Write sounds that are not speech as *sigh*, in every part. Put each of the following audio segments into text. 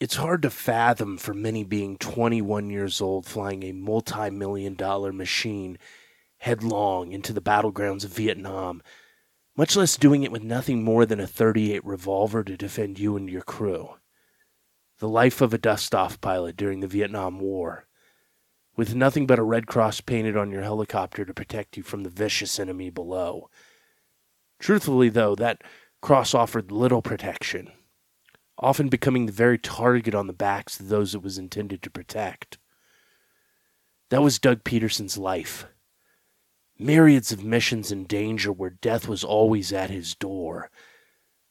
It's hard to fathom for many being 21 years old flying a multi million dollar machine headlong into the battlegrounds of Vietnam, much less doing it with nothing more than a 38 revolver to defend you and your crew. The life of a dust off pilot during the Vietnam War, with nothing but a red cross painted on your helicopter to protect you from the vicious enemy below. Truthfully, though, that cross offered little protection often becoming the very target on the backs of those it was intended to protect. That was Doug Petersen's life. Myriads of missions in danger where death was always at his door.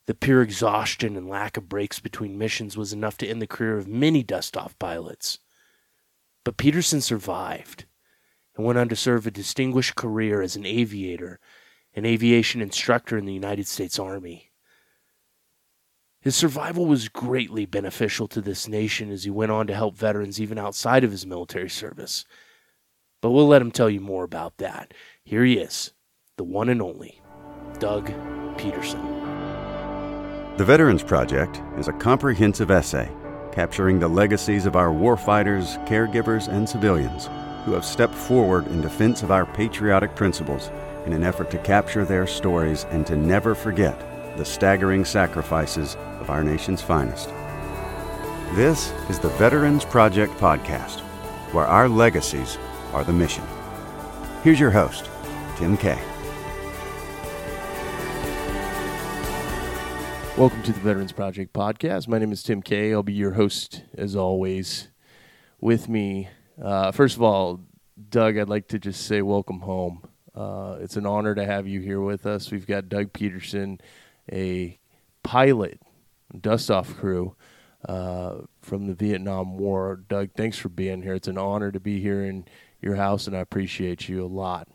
The pure exhaustion and lack of breaks between missions was enough to end the career of many dust off pilots. But Petersen survived and went on to serve a distinguished career as an aviator, an aviation instructor in the United States Army. His survival was greatly beneficial to this nation as he went on to help veterans even outside of his military service. But we'll let him tell you more about that. Here he is, the one and only Doug Petersen. The Veterans Project is a comprehensive essay capturing the legacies of our warfighters, caregivers, and civilians who have stepped forward in defense of our patriotic principles in an effort to capture their stories and to never forget the staggering sacrifices our nation's finest. This is the Veterans Project Podcast, where our legacies are the mission. Here's your host, Tim Kay. Welcome to the Veterans Project Podcast. My name is Tim Kay. I'll be your host as always. With me, uh, first of all, Doug, I'd like to just say welcome home. Uh, it's an honor to have you here with us. We've got Doug Petersen, a pilot, dust off crew uh, from the Vietnam War. Doug, thanks for being here. It's an honor to be here in your house, and I appreciate you a lot.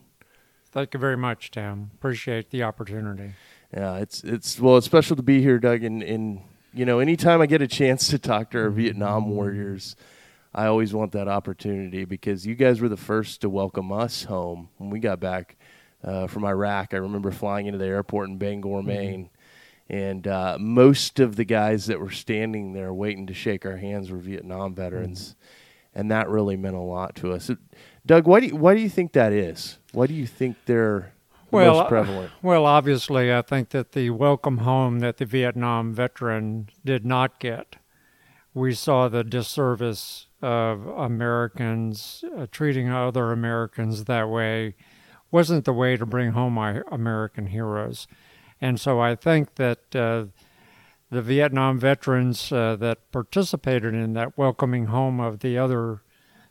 Thank you very much, Tim. Appreciate the opportunity. Yeah, it's it's well, it's special to be here, Doug. And, and you know, anytime I get a chance *laughs* to talk to our Vietnam warriors, I always want that opportunity because you guys were the first to welcome us home when we got back uh, from Iraq. I remember flying into the airport in Bangor, Maine, and uh, most of the guys that were standing there waiting to shake our hands were Vietnam veterans, mm-hmm. and that really meant a lot to us. Doug, why do you, why do you think that is? Why do you think they're well, most prevalent? Uh, well, obviously, I think that the welcome home that the Vietnam veteran did not get, we saw the disservice of Americans uh, treating other Americans that way wasn't the way to bring home our American heroes. And so I think that uh, the Vietnam veterans uh, that participated in that welcoming home of the other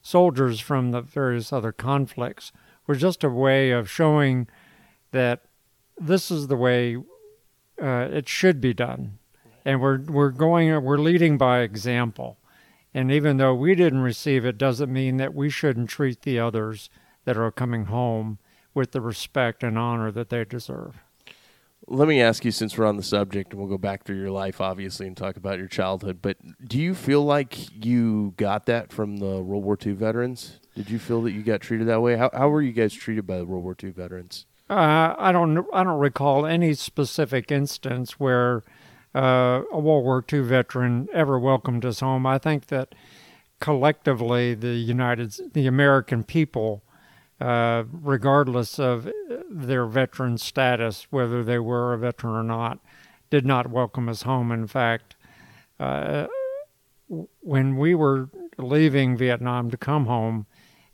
soldiers from the various other conflicts were just a way of showing that this is the way uh, it should be done. And we're, we're going, we're leading by example. And even though we didn't receive it, doesn't mean that we shouldn't treat the others that are coming home with the respect and honor that they deserve. Let me ask you, since we're on the subject, and we'll go back through your life, obviously, and talk about your childhood. But do you feel like you got that from the World War II veterans? Did you feel that you got treated that way? How how were you guys treated by the World War II veterans? Uh, I don't I don't recall any specific instance where uh, a World War II veteran ever welcomed us home. I think that collectively, the United the American people uh, regardless of their veteran status, whether they were a veteran or not, did not welcome us home. In fact, uh, when we were leaving Vietnam to come home,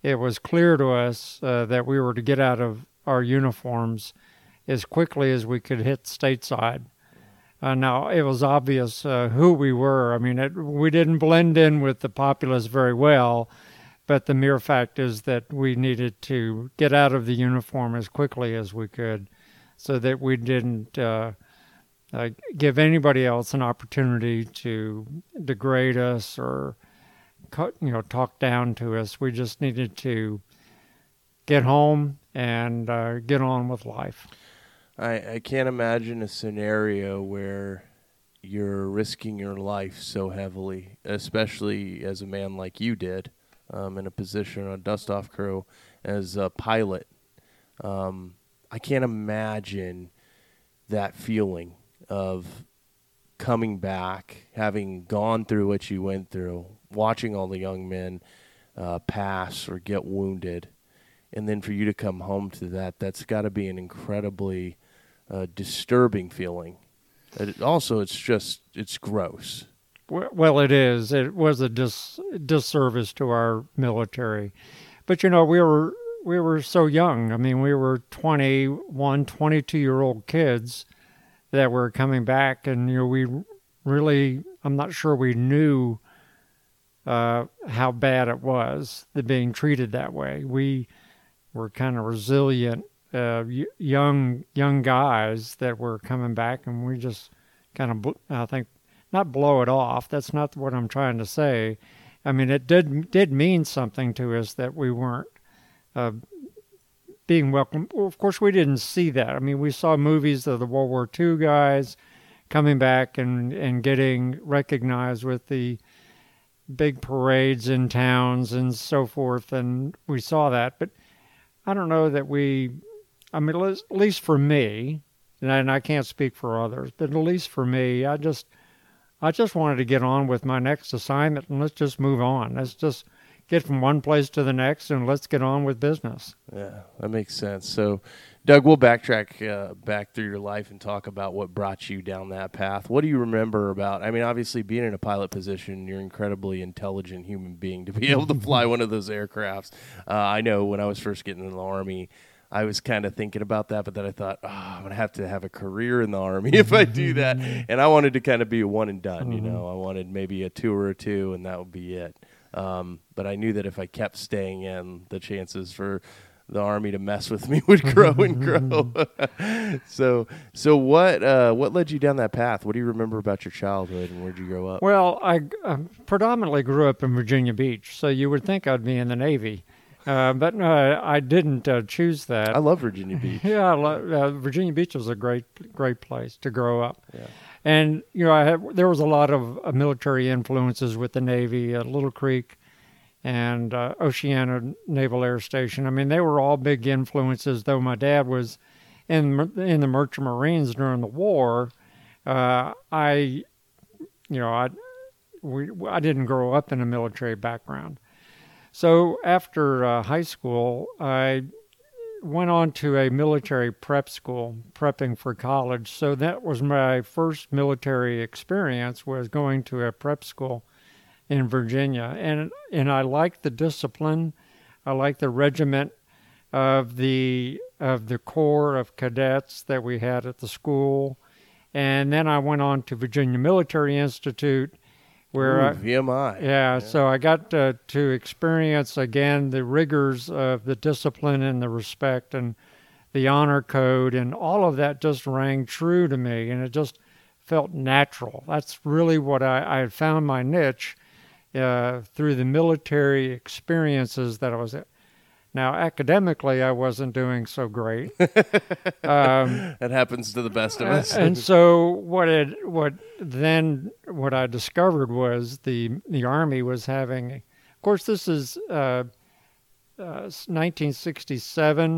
it was clear to us uh, that we were to get out of our uniforms as quickly as we could hit stateside. Uh, now, it was obvious uh, who we were. I mean, it, we didn't blend in with the populace very well, but the mere fact is that we needed to get out of the uniform as quickly as we could so that we didn't uh, uh, give anybody else an opportunity to degrade us or you know talk down to us. We just needed to get home and uh, get on with life. I, I can't imagine a scenario where you're risking your life so heavily, especially as a man like you did um, in a position on dust off crew as a pilot. Um, I can't imagine that feeling of coming back, having gone through what you went through, watching all the young men uh, pass or get wounded, and then for you to come home to that, that's got to be an incredibly uh, disturbing feeling. It, also, it's just it's gross. Well, it is. It was a dis- disservice to our military, but you know we were we were so young. I mean, we were 21, 22 year old kids that were coming back, and you know we really I'm not sure we knew uh, how bad it was the being treated that way. We were kind of resilient uh, young young guys that were coming back, and we just kind of I think not blow it off. That's not what I'm trying to say. I mean, it did did mean something to us that we weren't uh, being welcome. Of course, we didn't see that. I mean, we saw movies of the World War II guys coming back and and getting recognized with the big parades in towns and so forth, and we saw that. But I don't know that we I mean, at least for me, and I can't speak for others, but at least for me, I just, I just wanted to get on with my next assignment and let's just move on. Let's just get from one place to the next and let's get on with business. Yeah, that makes sense. So, Doug, we'll backtrack uh, back through your life and talk about what brought you down that path. What do you remember about? I mean, obviously, being in a pilot position, you're an incredibly intelligent human being to be *laughs* able to fly one of those aircrafts. Uh, I know when I was first getting in the Army, I was kind of thinking about that, but then I thought, oh, I'm gonna have to have a career in the army *laughs* if I do that. Mm-hmm. And I wanted to kind of be a one and done. Mm-hmm. You know, I wanted maybe a tour or two, and that would be it. Um, but I knew that if I kept staying in, the chances for the army to mess with me *laughs* would grow and grow. *laughs* so, so what uh, what led you down that path? What do you remember about your childhood and where'd you grow up? Well, I uh, predominantly grew up in Virginia Beach, so you would think I'd be in the Navy. Uh, but no, I didn't uh, choose that. I love Virginia *laughs* Beach. yeah, uh, Virginia Beach was a great, great place to grow up. Yeah. And you know, I had, there was a lot of uh, military influences with the Navy Little Creek and uh, Oceana Naval Air Station. I mean, they were all big influences. Though my dad was in in the Merchant Marines during the war, uh, I, you know, I we I didn't grow up in a military background. So after uh, high school, I went on to a military prep school, prepping for college. So that was my first military experience was going to a prep school in Virginia, and and I liked the discipline. I liked the regiment of the of the corps of cadets that we had at the school, and then I went on to Virginia Military Institute where Ooh, I, VMI. Yeah, yeah, so I got to, to experience again the rigors of the discipline and the respect and the honor code, and all of that just rang true to me, and it just felt natural. That's really what I, I had found my niche uh, through the military experiences that I was now, academically, I wasn't doing so great. *laughs* Um, that happens to the best of us. and *laughs* so, what it, what then what I discovered was the the army was having. Of course, this is uh, uh, 1967,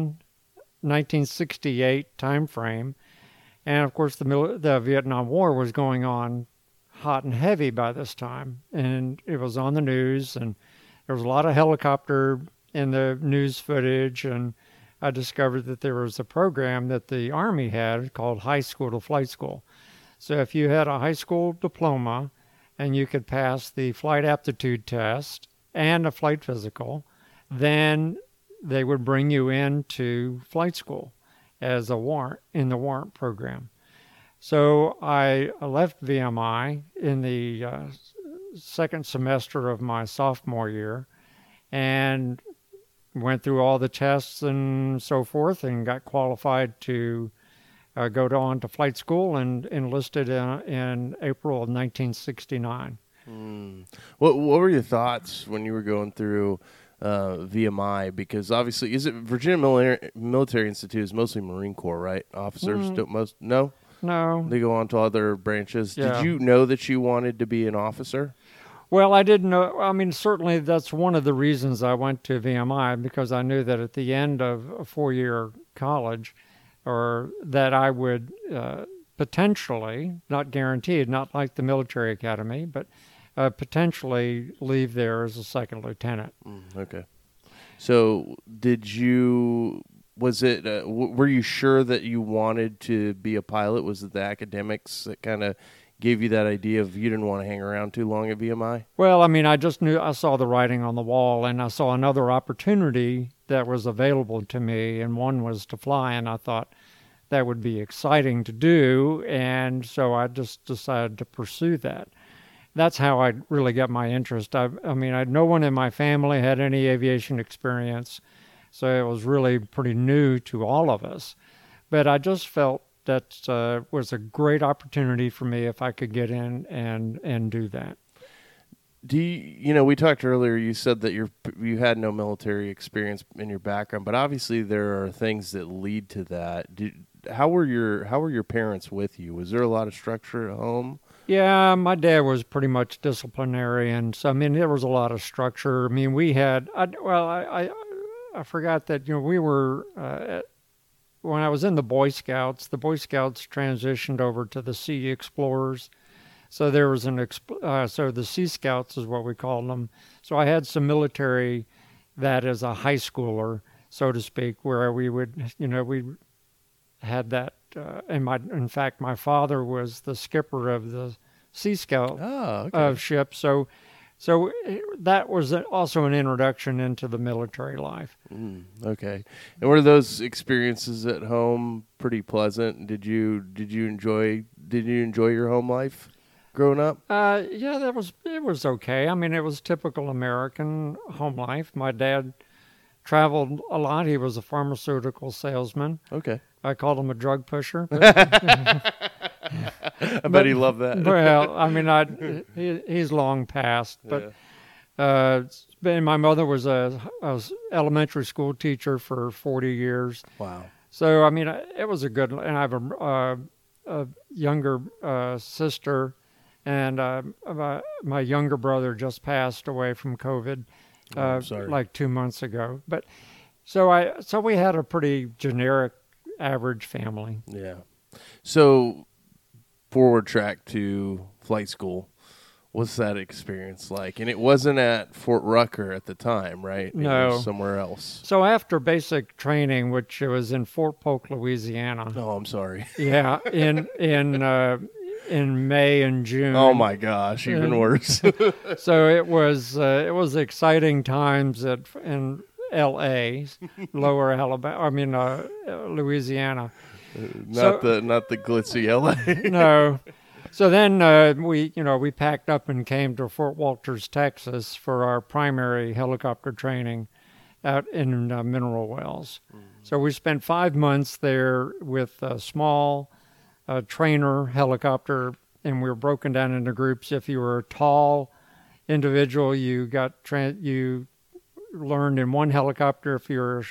1968 time frame, and of course, the the Vietnam War was going on hot and heavy by this time, and it was on the news, and there was a lot of helicopter in the news footage, and I discovered that there was a program that the Army had called High School to Flight School. So if you had a high school diploma and you could pass the flight aptitude test and a flight physical, then they would bring you into flight school as a warrant in the warrant program. So I left VMI in the uh, second semester of my sophomore year and went through all the tests and so forth and got qualified to uh, go to, on to flight school and enlisted in, in April of 1969. Mm. What What were your thoughts when you were going through uh, VMI? Because obviously, is it Virginia Military, Military Institute is mostly Marine Corps, right? Officers mm. don't most no. No, they go on to other branches. Yeah. Did you know that you wanted to be an officer? Well, I didn't know. I mean, certainly that's one of the reasons I went to VMI because I knew that at the end of a four year college, or that I would uh, potentially, not guaranteed, not like the military academy, but uh, potentially leave there as a second lieutenant. Mm, okay. So, did you? Was it? Uh, w- were you sure that you wanted to be a pilot? Was it the academics that kind of gave you that idea of you didn't want to hang around too long at VMI? Well, I mean, I just knew I saw the writing on the wall, and I saw another opportunity that was available to me, and one was to fly, and I thought that would be exciting to do, and so I just decided to pursue that. That's how I really got my interest. I, I mean, I, no one in my family had any aviation experience, so it was really pretty new to all of us. But I just felt that uh, was a great opportunity for me if I could get in and and do that. Do you, you know? We talked earlier. You said that you you had no military experience in your background, but obviously there are things that lead to that. Did, how were your How were your parents with you? Was there a lot of structure at home? Yeah, my dad was pretty much disciplinarian. So I mean, there was a lot of structure. I mean, we had. I, well, I, I I forgot that you know we were uh, when I was in the Boy Scouts. The Boy Scouts transitioned over to the Sea Explorers. So there was an uh, so the Sea Scouts is what we called them. So I had some military that as a high schooler, so to speak, where we would you know we had that. Uh, and my in fact my father was the skipper of the Sea Scout oh, okay. of ship. So so that was also an introduction into the military life. Mm, okay, and were those experiences at home pretty pleasant? Did you did you enjoy did you enjoy your home life growing up? Uh, yeah, that was it was okay. I mean, it was typical American home life. My dad traveled a lot. He was a pharmaceutical salesman. Okay, I called him a drug pusher. *laughs* *laughs* *laughs* I bet he loved that. well, I mean, I *laughs* he, he's long past, but yeah. uh, my mother was a, a, elementary school teacher for forty years. Wow. So I mean, it was a good, and I have a, uh, a younger uh, sister, and uh, my, my, younger brother just passed away from COVID, oh, like two months ago. But so I, so we had a pretty generic, average family. Yeah. So forward track to flight school. What's that experience like? And it wasn't at Fort Rucker at the time, right? No, somewhere else. So after basic training, which was in Fort Polk, Louisiana. Oh, I'm sorry. *laughs* yeah, in in uh, in May and June. Oh my gosh, even worse. *laughs* so it was uh, it was exciting times at in L.A., *laughs* Lower Alabama. I mean uh, Louisiana not so, the not the glitzy LA. *laughs* no. So then uh, we, you know, we packed up and came to Fort Walters, Texas, for our primary helicopter training out in uh, Mineral Wells. Mm. So we spent five months there with a small uh, trainer helicopter, and we were broken down into groups. If you were a tall individual, you got tra- you learned in one helicopter. If you're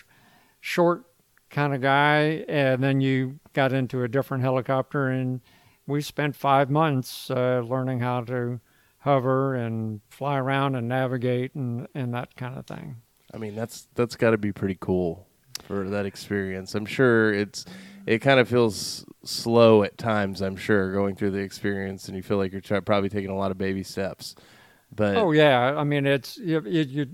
short kind of guy, and then you got into a different helicopter, and we spent five months uh, learning how to hover and fly around and navigate and, and that kind of thing. I mean, that's that's got to be pretty cool for that experience. I'm sure it's it kind of feels slow at times. I'm sure going through the experience, and you feel like you're probably taking a lot of baby steps. But oh yeah, I mean it's you, you, you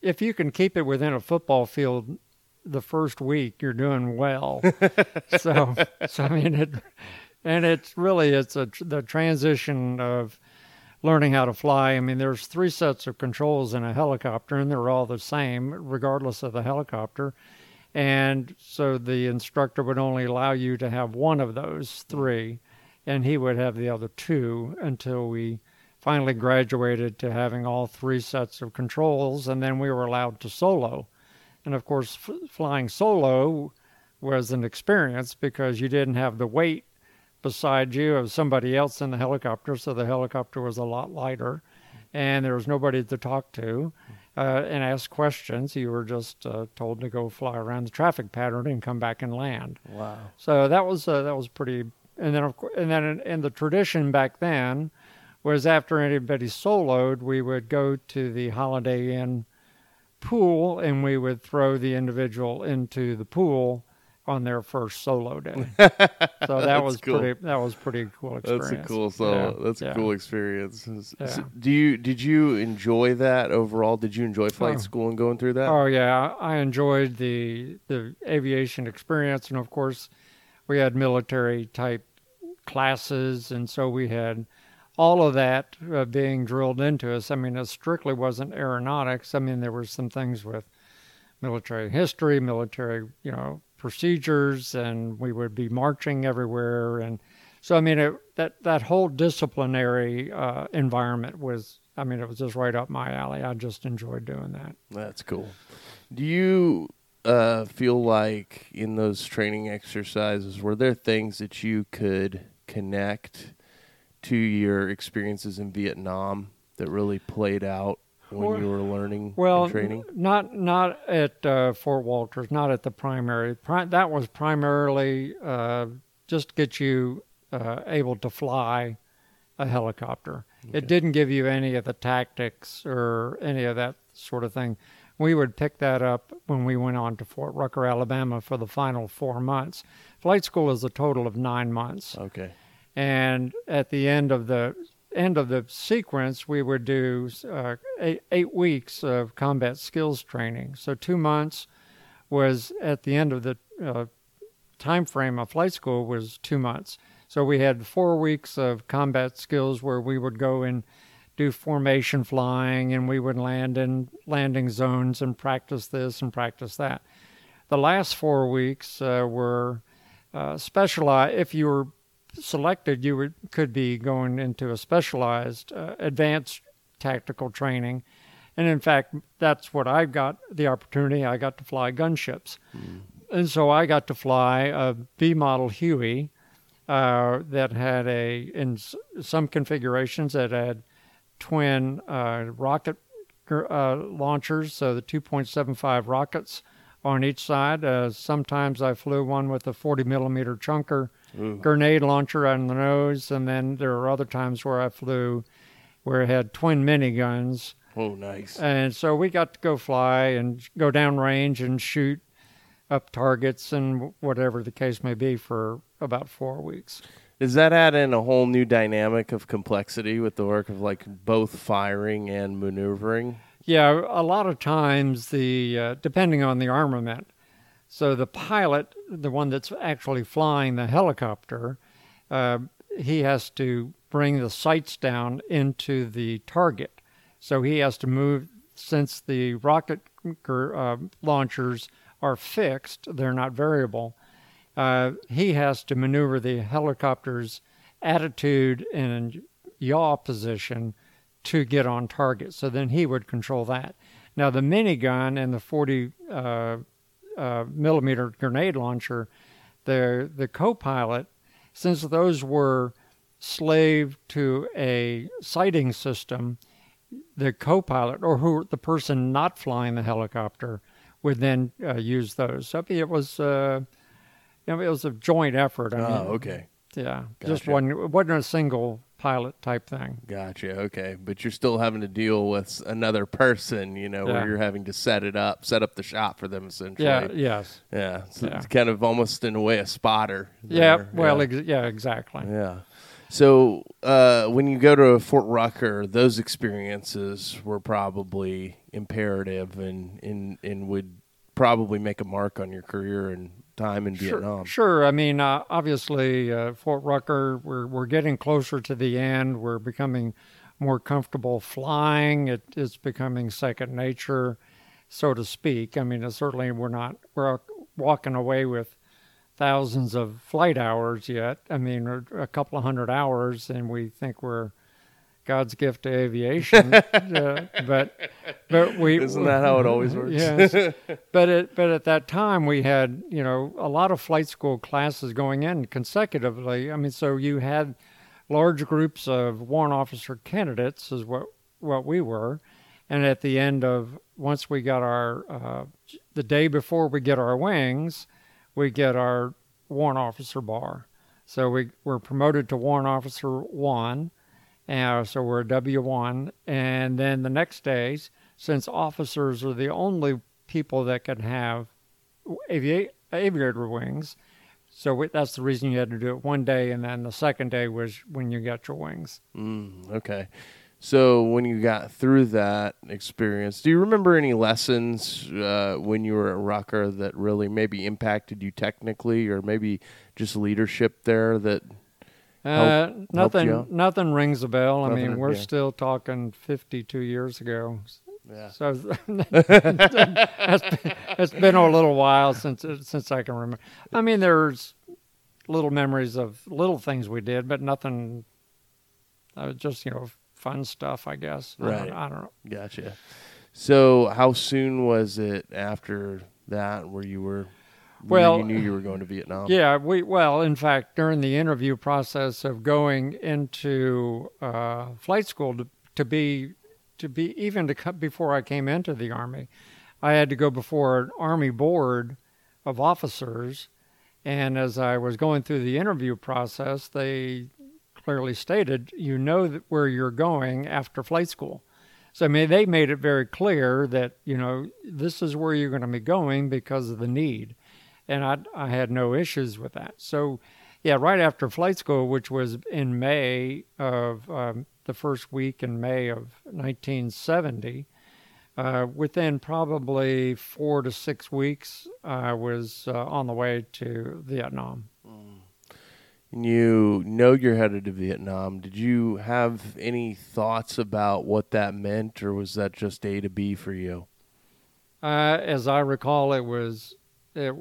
if you can keep it within a football field the first week you're doing well. *laughs* so, so I mean it, and it's really it's a the transition of learning how to fly. I mean, there's three sets of controls in a helicopter, and they're all the same regardless of the helicopter. And so the instructor would only allow you to have one of those three, and he would have the other two until we finally graduated to having all three sets of controls, and then we were allowed to solo. And of course, f- flying solo was an experience because you didn't have the weight beside you of somebody else in the helicopter, so the helicopter was a lot lighter, and there was nobody to talk to uh, and ask questions. You were just uh, told to go fly around the traffic pattern and come back and land. Wow! So that was uh, that was pretty. And then of course, and then in, in the tradition back then was after anybody soloed, we would go to the Holiday Inn pool and we would throw the individual into the pool on their first solo day. *laughs* so that was cool. pretty. That was pretty cool experience. That's a cool solo. Yeah, That's a yeah. cool experience. Yeah. Do you did you enjoy that overall? Did you enjoy flight Oh. school and going through that? Oh yeah, I enjoyed the the aviation experience, and of course, we had military type classes, and so we had all of that uh, being drilled into us. I mean, it strictly wasn't aeronautics. I mean, there were some things with military history, military, you know, procedures, and we would be marching everywhere, and so I mean, it, that that whole disciplinary uh, environment was. I mean, it was just right up my alley. I just enjoyed doing that. That's cool. Do you uh, feel like in those training exercises were there things that you could connect to your experiences in Vietnam that really played out when Well- you were learning Well, and training? not not at uh, Fort Walters, not at the primary. Pri- that was primarily uh, just to get you uh, able to fly a helicopter. It didn't give you any of the tactics or any of that sort of thing. We would pick that up when we went on to Fort Rucker, Alabama, for the final four months. Flight school is a total of nine months Okay. And at the end of the end of the sequence we would do uh, eight, eight weeks of combat skills training. So two months was at the end of the uh, time frame of flight school was two months. So we had four weeks of combat skills where we would go and do formation flying and we would land in landing zones and practice this and practice that. The last four weeks uh, were uh, specialized if you were selected, you would, could be going into a specialized, uh, advanced tactical training. And in fact, that's what I got the opportunity. I got to fly gunships. And so I got to fly a B model Huey uh, that had a, in s- some configurations, that had twin uh, rocket uh, launchers, so the 2.75 rockets on each side. Uh, sometimes I flew one with a 40 millimeter chunker grenade launcher on the nose, and then there were other times where I flew where it had twin miniguns. Oh, nice. And so we got to go fly and go down range and shoot up targets and whatever the case may be for about four weeks. Does that add in a whole new dynamic of complexity with the work of like both firing and maneuvering? Yeah, a lot of times the uh, depending on the armament. So the pilot, the one that's actually flying the helicopter, uh, he has to bring the sights down into the target. So he has to move since the rocket uh, launchers are fixed; they're not variable. Uh, he has to maneuver the helicopter's attitude and yaw position to get on target. So then he would control that. Now the minigun and the 40 uh, millimeter grenade launcher, the the co-pilot, since those were slave to a sighting system, the co-pilot or who the person not flying the helicopter would then uh, use those. So it was. Uh, you know, it was a joint effort. I Oh, mean, okay. Yeah, just one. It wasn't a single pilot type thing. Gotcha. Okay, but you're still having to deal with another person, you know, Yeah. where you're having to set it up, set up the shop for them essentially. Yeah. Yes. Yeah. So Yeah. it's kind of almost in a way a spotter. Well. yeah. Ex- yeah. Exactly. Yeah. So uh, when you go to Fort Rucker, those experiences were probably imperative and, and, and would probably make a mark on your career and time in Vietnam. Sure. I mean, uh, obviously, uh, Fort Rucker, we're we're getting closer to the end. We're becoming more comfortable flying. It, It is becoming second nature, so to speak. I mean, certainly we're not we're walking away with thousands of flight hours yet. I mean, a couple of hundred hours, and we think we're God's gift to aviation. *laughs* uh, but but we Isn't that how it always works? yes. but at but at that time we had you know a lot of flight school classes going in consecutively. I mean, so you had large groups of warrant officer candidates, is what what we were, and at the end of once we got our uh, the day before we get our wings, we get our warrant officer bar. So we were promoted to warrant officer one. Uh, so we're W1. And then the next days, since officers are the only people that can have avi- aviator wings. So we, that's the reason you had to do it one day, and then the second day was when you got your wings. Mm, okay. So when you got through that experience, do you remember any lessons uh, when you were at Rucker that really maybe impacted you technically, or maybe just leadership there that? Uh, you nothing, nothing rings a bell. I Nothing, mean, we're yeah. still talking 52 years ago. Yeah. So *laughs* it's been, it's been a little while since since I can remember. I mean, there's little memories of little things we did, but nothing. Uh, just you know, fun stuff, I guess. I don't- Right. I don't know. Gotcha. So how soon was it after that where you were? Well- you knew you were going to Vietnam. Yeah, we well, in fact, during the interview process of going into uh, flight school to, to be to be even to come before I came into the army, I had to go before an army board of officers, and as I was going through the interview process, they clearly stated, "You know that where you're going after flight school." So I mean, they made it very clear that you know this is where you're going to be going because of the need and I, I had no issues with that. So, yeah, right after flight school, which was in May of um, the first week in May of 1970, uh, within probably four to six weeks, I was uh, on the way to Vietnam. And you know you're headed to Vietnam. Did you have any thoughts about what that meant, or was that just A to B for you? Uh, as I recall, it was, it,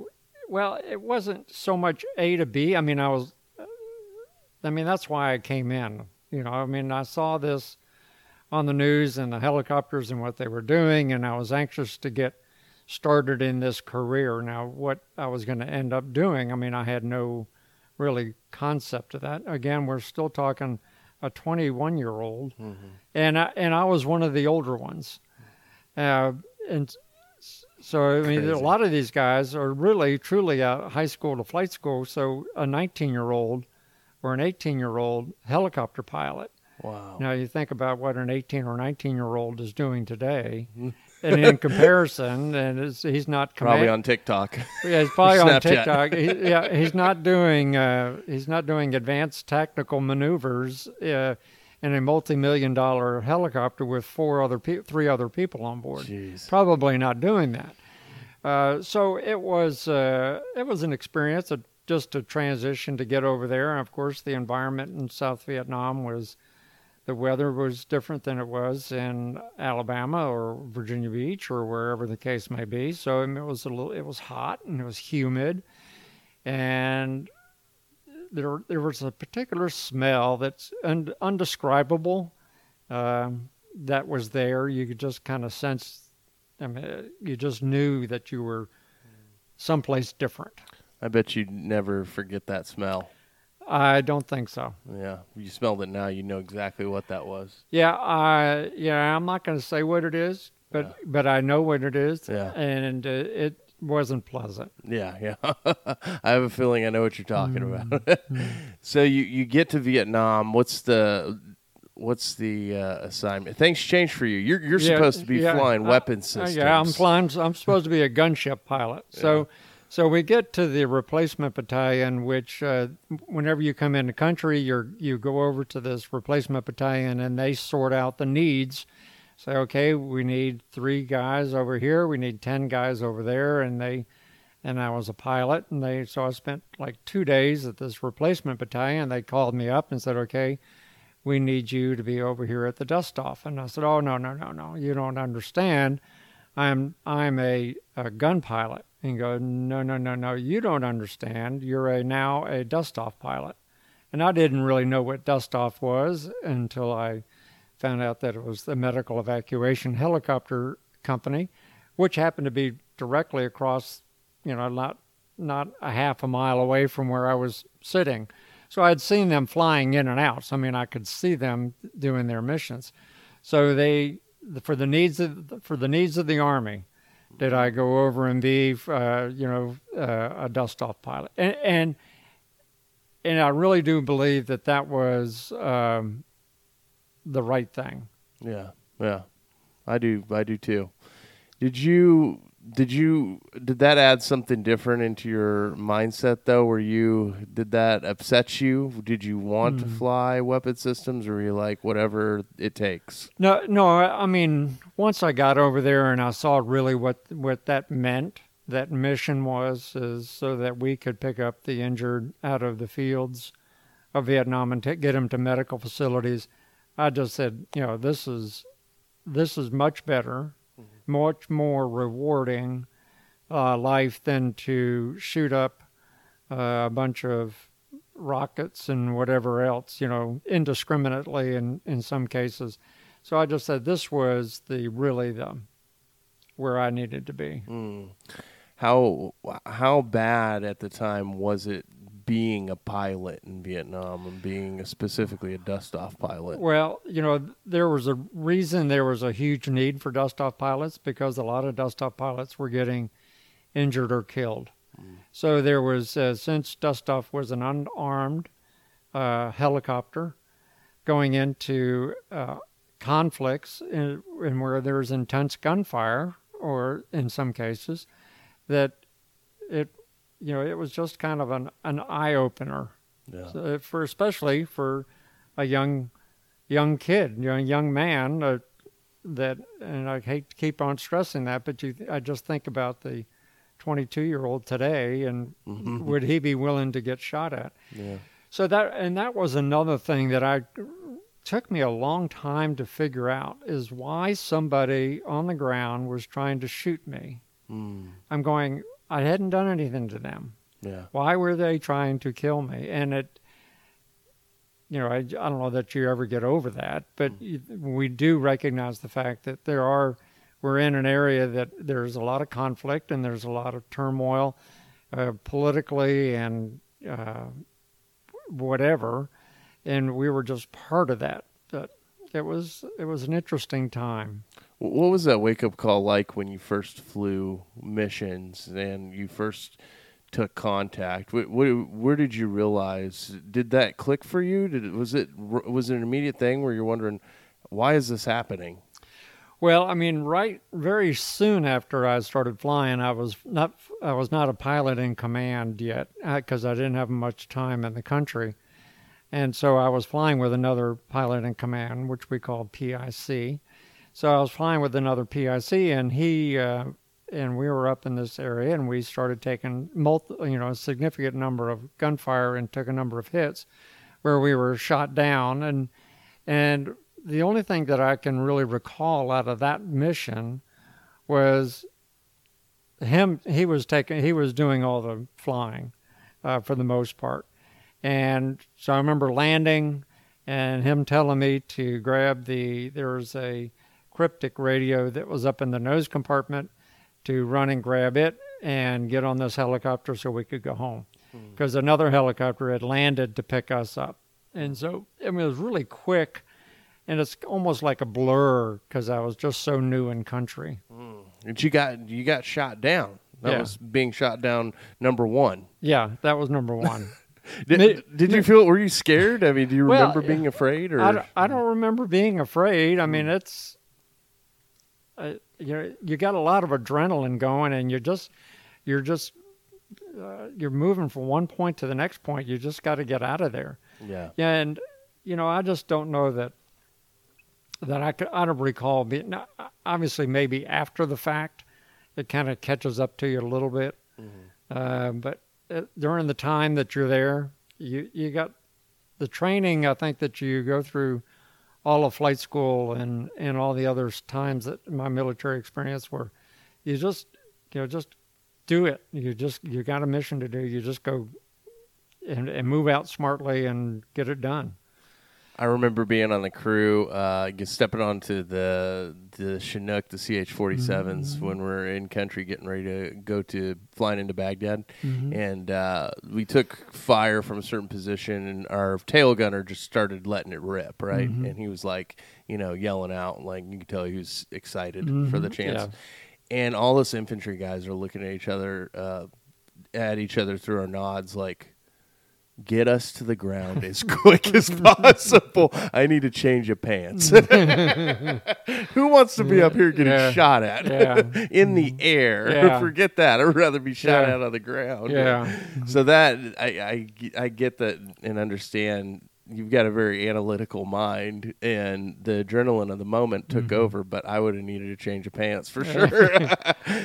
well, it wasn't so much A to B. I mean, I was, I mean, that's why I came in. You know, I mean, I saw this on the news and the helicopters and what they were doing, and I was anxious to get started in this career. Now, what I was going to end up doing, I mean, I had no really concept of that. Again, we're still talking a 21 year old, and I, and I was one of the older ones, uh, and so I mean, a lot of these guys are really truly out high school to flight school. So a 19 year old or an 18 year old helicopter pilot. Wow. Now you think about what an 18 or 19 year old is doing today, and in comparison, and it's, he's not Probably on TikTok. yeah, he's probably *laughs* on TikTok. He, yeah, he's not doing uh, he's not doing advanced tactical maneuvers uh, in a multi-million dollar helicopter with four other pe- three other people on board. Jeez. Probably not doing that. Uh, so it was uh, it was an experience, uh, just a transition to get over there. And of course, the environment in South Vietnam was the weather was different than it was in Alabama or Virginia Beach or wherever the case may be. So I mean, it was a little, it was hot and it was humid, and there there was a particular smell that's un, undescribable um, that was there. You could just kind of sense. I mean, you just knew that you were someplace different. I bet you'd never forget that smell. I don't think so. Yeah. You smelled it now, you know exactly what that was. Yeah, I yeah, I'm not going to say what it is, but but I know what it is, Yeah. and uh, it wasn't pleasant. Yeah, yeah. *laughs* I have a feeling I know what you're talking Mm. about. *laughs* so you you get to Vietnam. What's the what's the uh, assignment? Things change for you. You're you're Yeah, supposed to be yeah, flying uh, weapon uh, systems. yeah, I'm flying. I'm supposed to be a gunship pilot. *laughs* So, so we get to the replacement battalion, which uh, whenever you come in into country, you you go over to this replacement battalion, and they sort out the needs. Say, okay, we need three guys over here. We need ten guys over there, and they. And I was a pilot, and they so I spent like two days at this replacement battalion. They called me up and said, "Okay, we need you to be over here at the dust off. And I said, oh, no, no, no, no, you don't understand. I'm, I'm a, a gun pilot. And go, no, no, no, no, you don't understand. You're a now a dust off pilot. And I didn't really know what dust off was until I found out that it was the medical evacuation helicopter company, which happened to be directly across, you know, not not a half a mile away from where I was sitting. So I'd seen them flying in and out. So I mean, I could see them doing their missions. So they, for the needs of for the needs of the army, did I go over and be, uh, you know, uh, a dust off pilot? And, and and I really do believe that that was um, the right thing. Yeah, yeah. I do. I do too. Did you did you did that add something different into your mindset though? Were you did that upset you? Did you want to hmm. fly weapon systems, or were you like whatever it takes? No, no. I mean, once I got over there and I saw really what what that meant, that mission was, is so that we could pick up the injured out of the fields of Vietnam and ta get them to medical facilities. I just said, you know, this is this is much better, much more rewarding uh, life than to shoot up uh, a bunch of rockets and whatever else, you know, indiscriminately in, in some cases. So I just said this was the really the where I needed to be. Mm. How how bad at the time was it being a pilot in Vietnam and being a, specifically a dust off pilot? Well, you know, there was a reason there was a huge need for dust off pilots because a lot of dust off pilots were getting injured or killed. So there was, uh, since dust off was an unarmed uh, helicopter going into uh, conflicts in, in where there's intense gunfire, or in some cases, that it, you know, it was just kind of an, an eye opener Yeah. so for especially for a young young kid, you know, young man uh, that and I hate to keep on stressing that, but you I just think about the 22 year old today and would he be willing to get shot at? Yeah. So that and that was another thing that I took me a long time to figure out is why somebody on the ground was trying to shoot me. Mm. I'm going I hadn't done anything to them. Yeah. Why were they trying to kill me? And it, you know, I, I don't know that you ever get over that, but you- we do recognize the fact that there are, we're in an area that there's a lot of conflict and there's a lot of turmoil uh, politically and uh, whatever. And we were just part of that. But it was, it was an interesting time. Wh- What was that wake up call like when you first flew missions and you first took contact? Wh- wh- where did you realize? Did that click for you? Did was it was it an immediate thing where you're wondering why is this happening? Well, I mean, right very soon after I started flying, I was not I was not a pilot in command yet uh, because I didn't have much time in the country, and so I was flying with another pilot in command, which we called PIC. So I was flying with another PIC, and he uh, and we were up in this area, and we started taking multi, you know, a significant number of gunfire and took a number of hits, where we were shot down, and and the only thing that I can really recall out of that mission was him. He was taking. He was doing all the flying uh, for the most part, and so I remember landing and him telling me to grab the. There was a cryptic radio that was up in the nose compartment to run and grab it and get on this helicopter so we could go home hmm. because another helicopter had landed to pick us up. And so I mean, it was really quick, and it's almost like a blur because I was just so new in country. Hmm. And you got you got shot down. That Yeah. was being shot down number one. Yeah, that was number one. *laughs* Did, did you feel? Were you scared? I mean, do you Well, remember being afraid? Or I, don't- I don't remember being afraid. I mean, hmm. it's uh, you you got a lot of adrenaline going, and you're just you're just uh, you're moving from one point to the next point. You just got to get out of there. yeah. Yeah, and you know, I just don't know that that I could. I don't recall being. now, Obviously, maybe after the fact, it kind of catches up to you a little bit. Uh, but uh, during the time that you're there, you you got the training. I think that you go through all of flight school and and all the other times that my military experience were you just you know just do it. You just you got a mission to do. You just go and, and move out smartly and get it done. I remember being on the crew, uh, stepping onto the the Chinook, the CH 47s, when we're in country getting ready to go to flying into Baghdad. And uh, we took fire from a certain position, and our tail gunner just started letting it rip, right? And he was like, you know, yelling out, like you could tell he was excited for the chance. yeah. And all us infantry guys are looking at each other, uh, at each other through our nods, like, get us to the ground as *laughs* quick as possible. I need to change of pants. *laughs* Who wants to be up here getting Yeah. shot at Yeah. *laughs* in the air? Yeah. Forget that. I'd rather be shot at on the ground. Yeah. So that I, I I get that and understand. You've got a very analytical mind, and the adrenaline of the moment took Mm-hmm. over. But I would have needed a change of pants for sure. *laughs*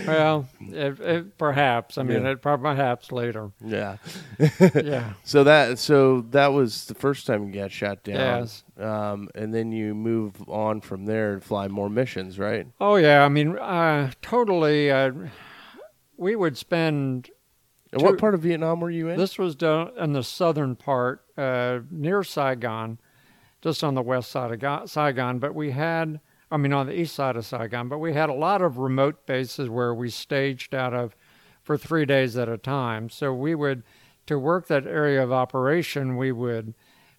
Well, it, it, perhaps. I mean, Yeah. it perhaps later. yeah. *laughs* Yeah. *laughs* So that so that was the first time you got shot down. Yes. Um, and then you move on from there and fly more missions, right? Oh yeah. I mean, uh, totally. Uh, we would spend. And what part of Vietnam were you in? This was down in the southern part, uh, near Saigon, just on the west side of Ga- Saigon. But we had, I mean, on the east side of Saigon. But we had a lot of remote bases where we staged out of for three days at a time. So we would, to work that area of operation, we would.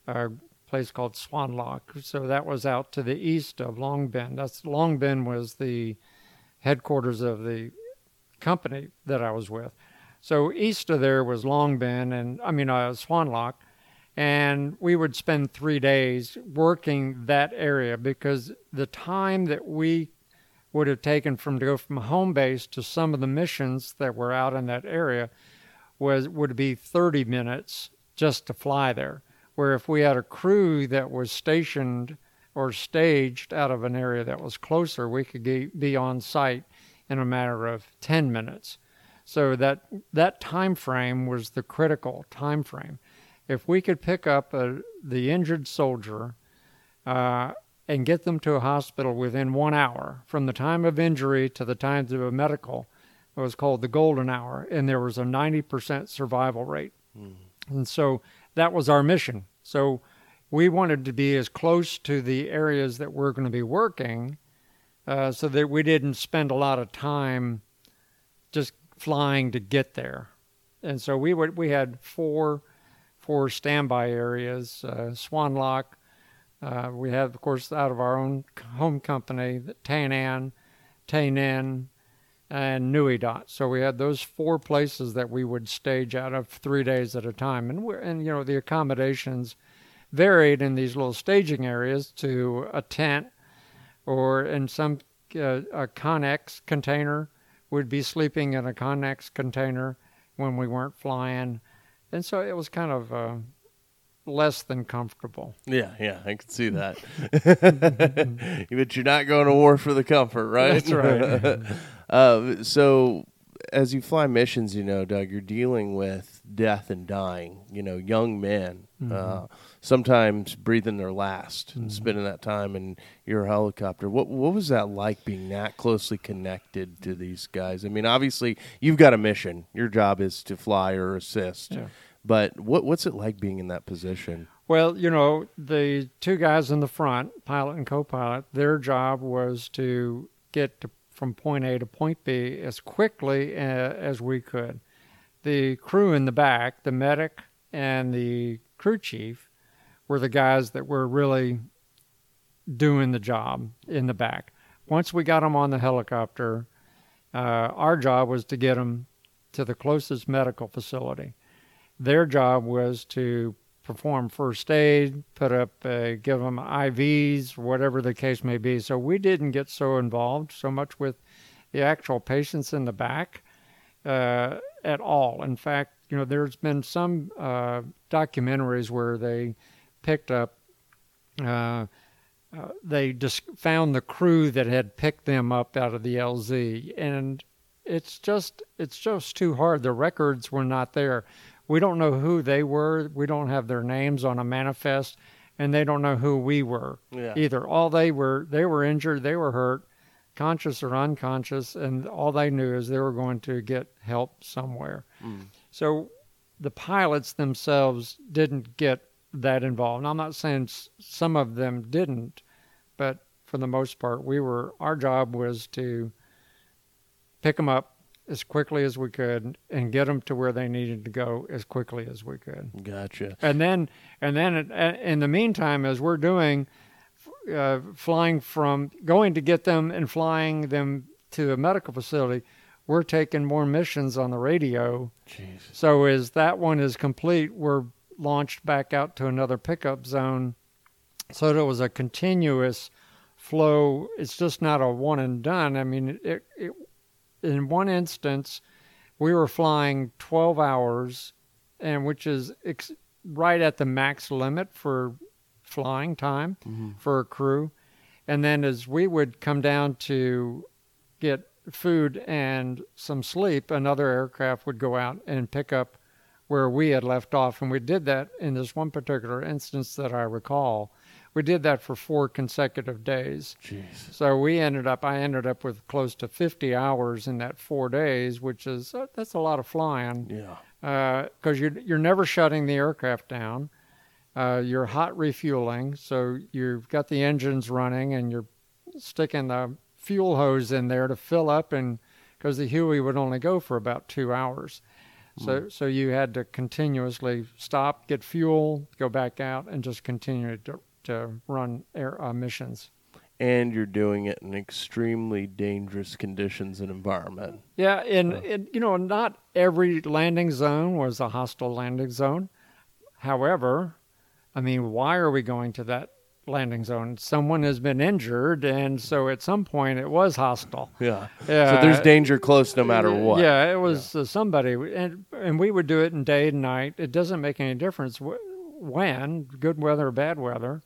Uh, place called Xuan Loc. So that was out to the east of Long Binh. That's Long Binh was the headquarters of the company that I was with. So east of there was Long Binh and I mean uh, Xuan Loc, and we would spend three days working that area because the time that we would have taken from to go from home base to some of the missions that were out in that area was would be 30 minutes just to fly there. Where if we had a crew that was stationed or staged out of an area that was closer, we could be on site in a matter of 10 minutes. So that that time frame was the critical time frame. If we could pick up a, the injured soldier uh, and get them to a hospital within one hour from the time of injury to the time of a medical, it was called the golden hour, and there was a 90% survival rate. And so that was our mission. So we wanted to be as close to the areas that we're going to be working uh, so that we didn't spend a lot of time just flying to get there. And so we would we had four four standby areas, uh, Xuan Loc. Uh, we had, of course, out of our own home company, the Tan An, and Nui Dat. So we had those four places that we would stage out of three days at a time, and we and you know the accommodations varied in these little staging areas to a tent, or in some uh, a Connex container. We'd be sleeping in a Connex container when we weren't flying, and so it was kind of uh, less than comfortable. Yeah, yeah, I can see that. *laughs* but you're not going to war for the comfort, right? That's right. *laughs* uh, so, as you fly missions, you know, Doug, you're dealing with death and dying. You know, young men, uh, sometimes breathing their last and spending that time in your helicopter. What what was that like being that closely connected to these guys? I mean, obviously, you've got a mission. Your job is to fly or assist. Yeah. But what what's it like being in that position? Well, you know, the two guys in the front, pilot and co-pilot, their job was to get to, from point A to point B as quickly uh, as we could. The crew in the back, the medic and the crew chief, were the guys that were really doing the job in the back. Once we got them on the helicopter, uh, our job was to get them to the closest medical facility. Their job was to perform first aid, put up, uh, give them IVs, whatever the case may be. So we didn't get so involved so much with the actual patients in the back uh, at all. In fact, you know, there's been some uh, documentaries where they picked up, uh, uh, they just found the crew that had picked them up out of the LZ, and it's just it's just too hard. The records were not there. We don't know who they were. We don't have their names on a manifest, and they don't know who we were Yeah. either. All they were they were injured, they were hurt, conscious or unconscious, and all they knew is they were going to get help somewhere. So the pilots themselves didn't get that involved. Now, I'm not saying s- some of them didn't, but for the most part, we were. Our job was to pick them up as quickly as we could and get them to where they needed to go as quickly as we could. Gotcha. And then, and then, it- uh, in the meantime, as we're doing, uh, flying from going to get them and flying them to a medical facility, we're taking more missions on the radio. Jesus. So as that one is complete, we're launched back out to another pickup zone. So it was a continuous flow. It's just not a one and done. I mean, it, it, in one instance, we were flying 12 hours, and which is ex- right at the max limit for flying time mm-hmm. for a crew. And then as we would come down to get food and some sleep, another aircraft would go out and pick up where we had left off. And we did that in this one particular instance that I recall. We did that for four consecutive days. Jeez. So we ended up, I ended up with close to 50 hours in that four days, which is, uh, that's a lot of flying Yeah. because you're you're never shutting the aircraft down. Uh, you're hot refueling, so you've got the engines running, and you're sticking the fuel hose in there to fill up, and because the Huey would only go for about two hours, so so you had to continuously stop, get fuel, go back out, and just continue to to run air uh, missions. And you're doing it in extremely dangerous conditions and environment. Yeah, and, and you know, not every landing zone was a hostile landing zone. However, I mean, why are we going to that landing zone? Someone has been injured, and so at some point it was hostile. Yeah. Yeah. So there's danger close no matter what. Yeah, it was Uh, somebody, and and we would do it in day and night. It doesn't make any difference when, good weather or bad weather.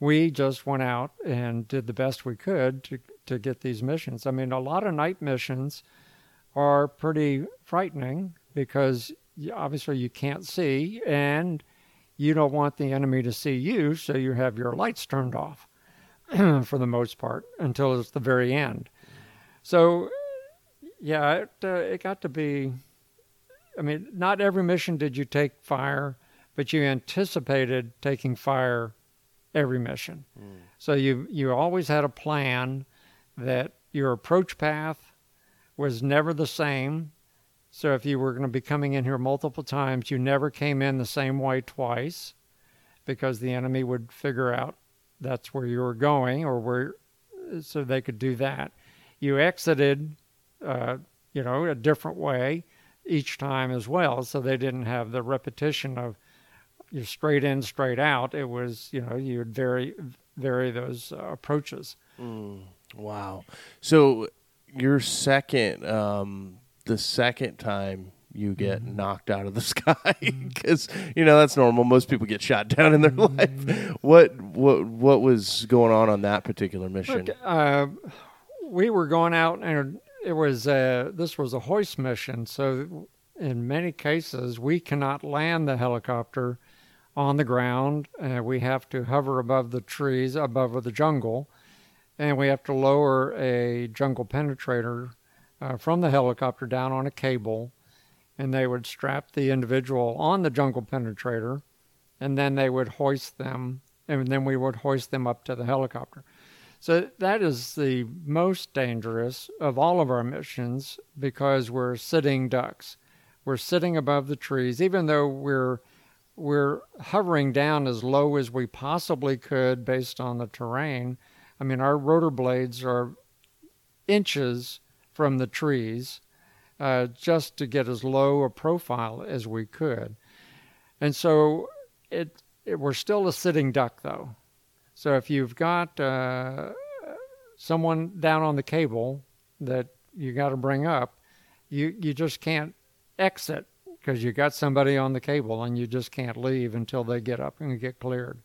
We just went out and did the best we could to to get these missions. I mean, a lot of night missions are pretty frightening because obviously you can't see and you don't want the enemy to see you, so you have your lights turned off *clears throat* for the most part until it's the very end. So, yeah, it, uh, it got to be. I mean, not every mission did you take fire, but you anticipated taking fire every mission. So you you always had a plan that your approach path was never the same. So if you were going to be coming in here multiple times, you never came in the same way twice because the enemy would figure out that's where you were going or where so they could do that. You exited uh, you know, a different way each time as well, so they didn't have the repetition of you straight in, straight out. It was, you know, you would vary vary those uh, approaches. Wow. So your second, um, the second time you get Mm-hmm. knocked out of the *laughs* sky, because you know that's normal. Most people get shot *laughs* down in their Mm-hmm. life. What what what was going on on that particular mission? Look, uh, we were going out, and it was uh, this was a hoist mission. So in many cases, we cannot land the helicopter on the ground. Uh, we have to hover above the trees, above the jungle, and we have to lower a jungle penetrator uh, from the helicopter down on a cable, and they would strap the individual on the jungle penetrator, and then they would hoist them, and then we would hoist them up to the helicopter. So that is the most dangerous of all of our missions because we're sitting ducks. We're sitting above the trees, even though we're we're hovering down as low as we possibly could based on the terrain. I mean, our rotor blades are inches from the trees, uh, just to get as low a profile as we could. And so it, it we're still a sitting duck though. So if you've got uh, someone down on the cable that you got to bring up, you you just can't exit because you got somebody on the cable and you just can't leave until they get up and get cleared.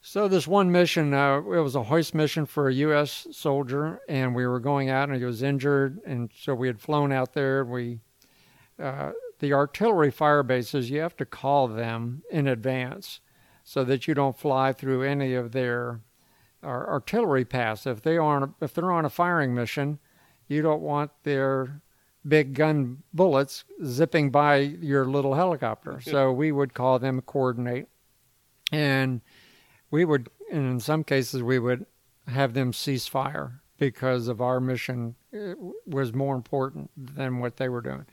So this one mission, uh, it was a hoist mission for a U.S. soldier, and we were going out, and he was injured, and so we had flown out there. We uh, the artillery fire bases, you have to call them in advance so that you don't fly through any of their ar- artillery paths. If they aren't, if they're on a firing mission, you don't want their big gun bullets zipping by your little helicopter. *laughs* so we would call them, coordinate, and we would, and in some cases, we would have them cease fire because of our mission uh, was more important than what they were doing.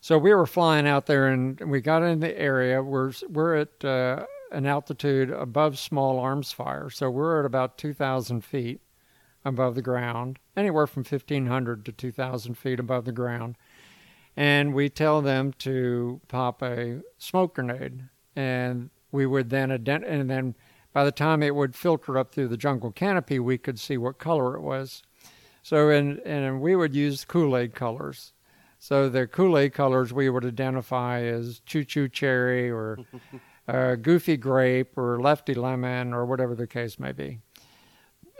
So we were flying out there, and we got in the area. We're we're at uh, an altitude above small arms fire, so we're at about 2,000 feet above the ground, anywhere from 1,500 to 2,000 feet above the ground. And we tell them to pop a smoke grenade and we would then ident- and then by the time it would filter up through the jungle canopy, we could see what color it was. So and and we would use Kool-Aid colors. So the Kool-Aid colors we would identify as choo choo cherry or *laughs* uh, goofy grape or lefty lemon or whatever the case may be.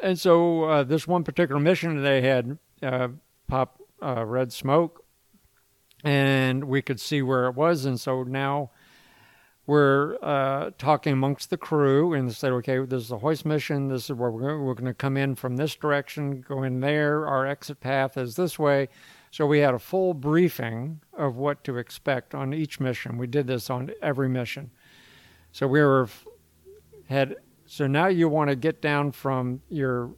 And so uh, this one particular mission, they had uh, pop uh, red smoke, and we could see where it was. And so now we're uh, talking amongst the crew and said, okay, this is a hoist mission. This is where we're going. We're going to come in from this direction, go in there. Our exit path is this way. So we had a full briefing of what to expect on each mission. We did this on every mission. So we were had so now you want to get down from your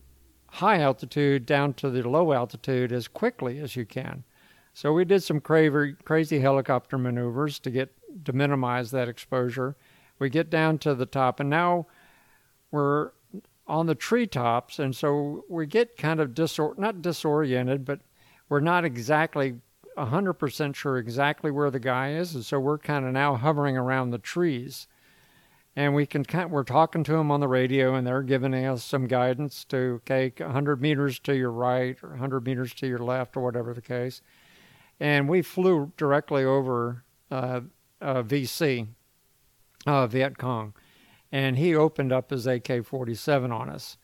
high altitude down to the low altitude as quickly as you can. So we did some crazy, crazy helicopter maneuvers to get to minimize that exposure. We get down to the top, and now we're on the treetops, and so we get kind of disor- not disoriented, but we're not exactly 100% sure exactly where the guy is, and so we're kind of now hovering around the trees and we can kind we're talking to them on the radio and they're giving us some guidance to okay 100 meters to your right or 100 meters to your left or whatever the case and we flew directly over uh, uh, vc uh, viet cong and he opened up his ak-47 on us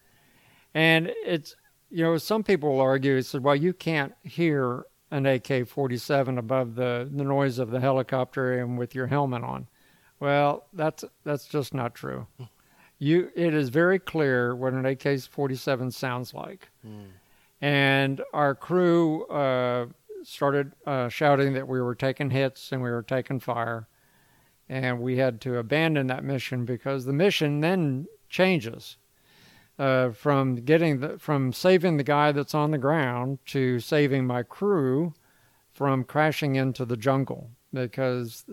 and it's you know some people will argue he said well you can't hear an ak-47 above the, the noise of the helicopter and with your helmet on well, that's that's just not true. You, it is very clear what an AK-47 sounds like, mm. and our crew uh, started uh, shouting that we were taking hits and we were taking fire, and we had to abandon that mission because the mission then changes uh, from getting the, from saving the guy that's on the ground to saving my crew from crashing into the jungle because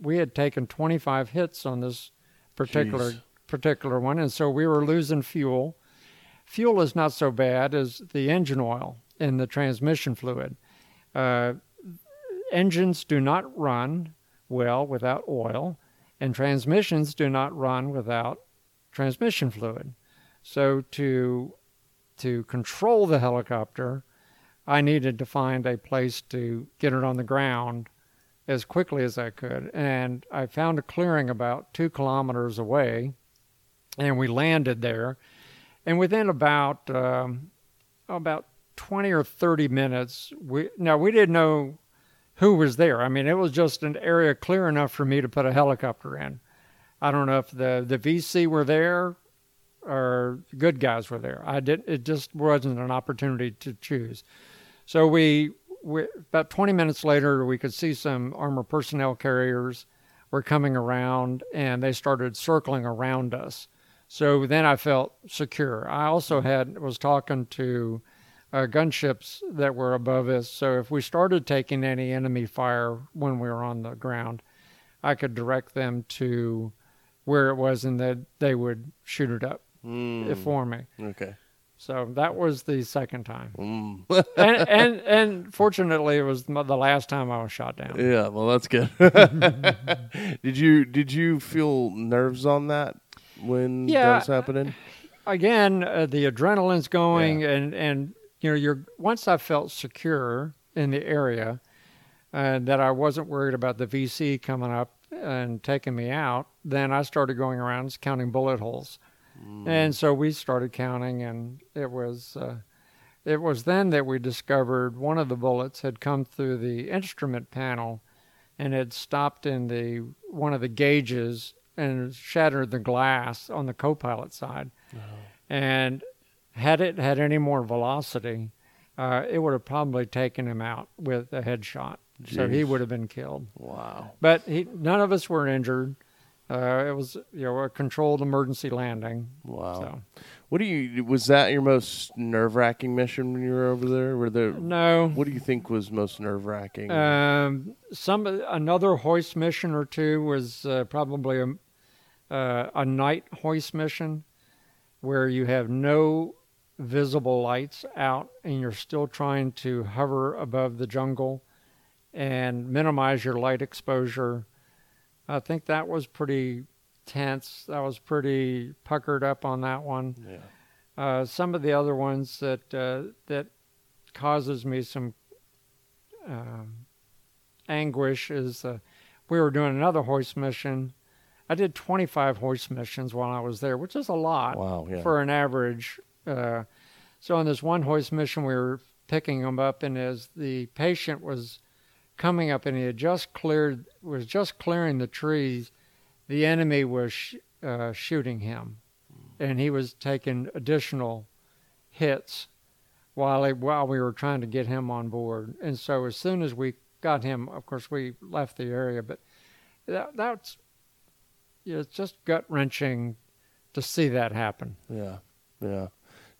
we had taken 25 hits on this particular Jeez. particular one, and so we were losing fuel. Fuel is not so bad as the engine oil and the transmission fluid. Uh, engines do not run well without oil, and transmissions do not run without transmission fluid. So to to control the helicopter, I needed to find a place to get it on the ground as quickly as I could. And I found a clearing about two kilometers away, and we landed there. And within about um, about 20 or 30 minutes, we now we didn't know who was there. I mean, it was just an area clear enough for me to put a helicopter in. I don't know if the the VC were there or good guys were there. I did. It just wasn't an opportunity to choose. So we we, about 20 minutes later, we could see some armor personnel carriers were coming around and they started circling around us. So then I felt secure. I also had was talking to uh, gunships that were above us. So if we started taking any enemy fire when we were on the ground, I could direct them to where it was and that they would shoot it up mm. for me. Okay. So that was the second time, mm. *laughs* and, and and fortunately, it was the last time I was shot down. Yeah, well, that's good. *laughs* *laughs* did you did you feel nerves on that when yeah, that was happening? Again, uh, the adrenaline's going, yeah. and and you know, you're once I felt secure in the area, and uh, that I wasn't worried about the VC coming up and taking me out. Then I started going around counting bullet holes Mm. And so we started counting, and it was uh, it was then that we discovered one of the bullets had come through the instrument panel, and had stopped in the one of the gauges and shattered the glass on the co-pilot side. Oh. And had it had any more velocity, uh, it would have probably taken him out with a headshot. Jeez. So he would have been killed. Wow. But he, none of us were injured. Uh, it was you know a controlled emergency landing. Wow. So. What do you was that your most nerve wracking mission when you were over there? Were there no? What do you think was most nerve wracking? Um, some another hoist mission or two was uh, probably a uh, a night hoist mission where you have no visible lights out and you're still trying to hover above the jungle and minimize your light exposure I think that was pretty tense. That was pretty puckered up on that one. Yeah. Uh, some of the other ones that uh, that causes me some um, anguish is uh, we were doing another hoist mission. I did 25 hoist missions while I was there, which is a lot Wow. Yeah. for an average. Uh, so on this one hoist mission, we were picking him up, and as the patient was coming up, and he had just cleared, was just clearing the trees, the enemy was sh- uh, shooting him, and he was taking additional hits while he, while we were trying to get him on board. And so as soon as we got him, of course, we left the area, but that, that's it's just gut wrenching to see that happen. yeah. Yeah.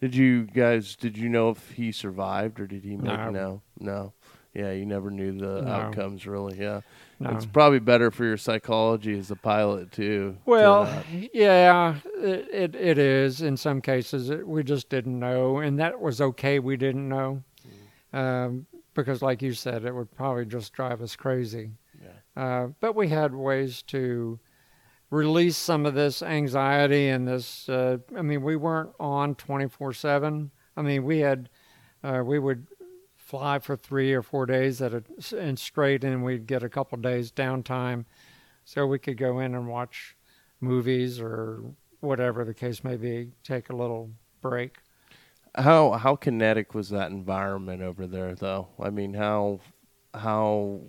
Did you guys? Did you know if he survived or did he make No. no? No. Yeah. You never knew the No. outcomes really. Yeah. No. It's probably better for your psychology as a pilot too. Well, not- yeah, it, it it is in some cases. It, we just didn't know, and that was okay. We didn't know, um, because, like you said, it would probably just drive us crazy. Yeah. Uh, but we had ways to release some of this anxiety and this. Uh, I mean, we weren't on twenty four seven. I mean, we had uh, we would fly for three or four days at a and straight, and we'd get a couple days downtime, so we could go in and watch movies or whatever the case may be. Take a little break. How how kinetic was that environment over there, though? I mean, how how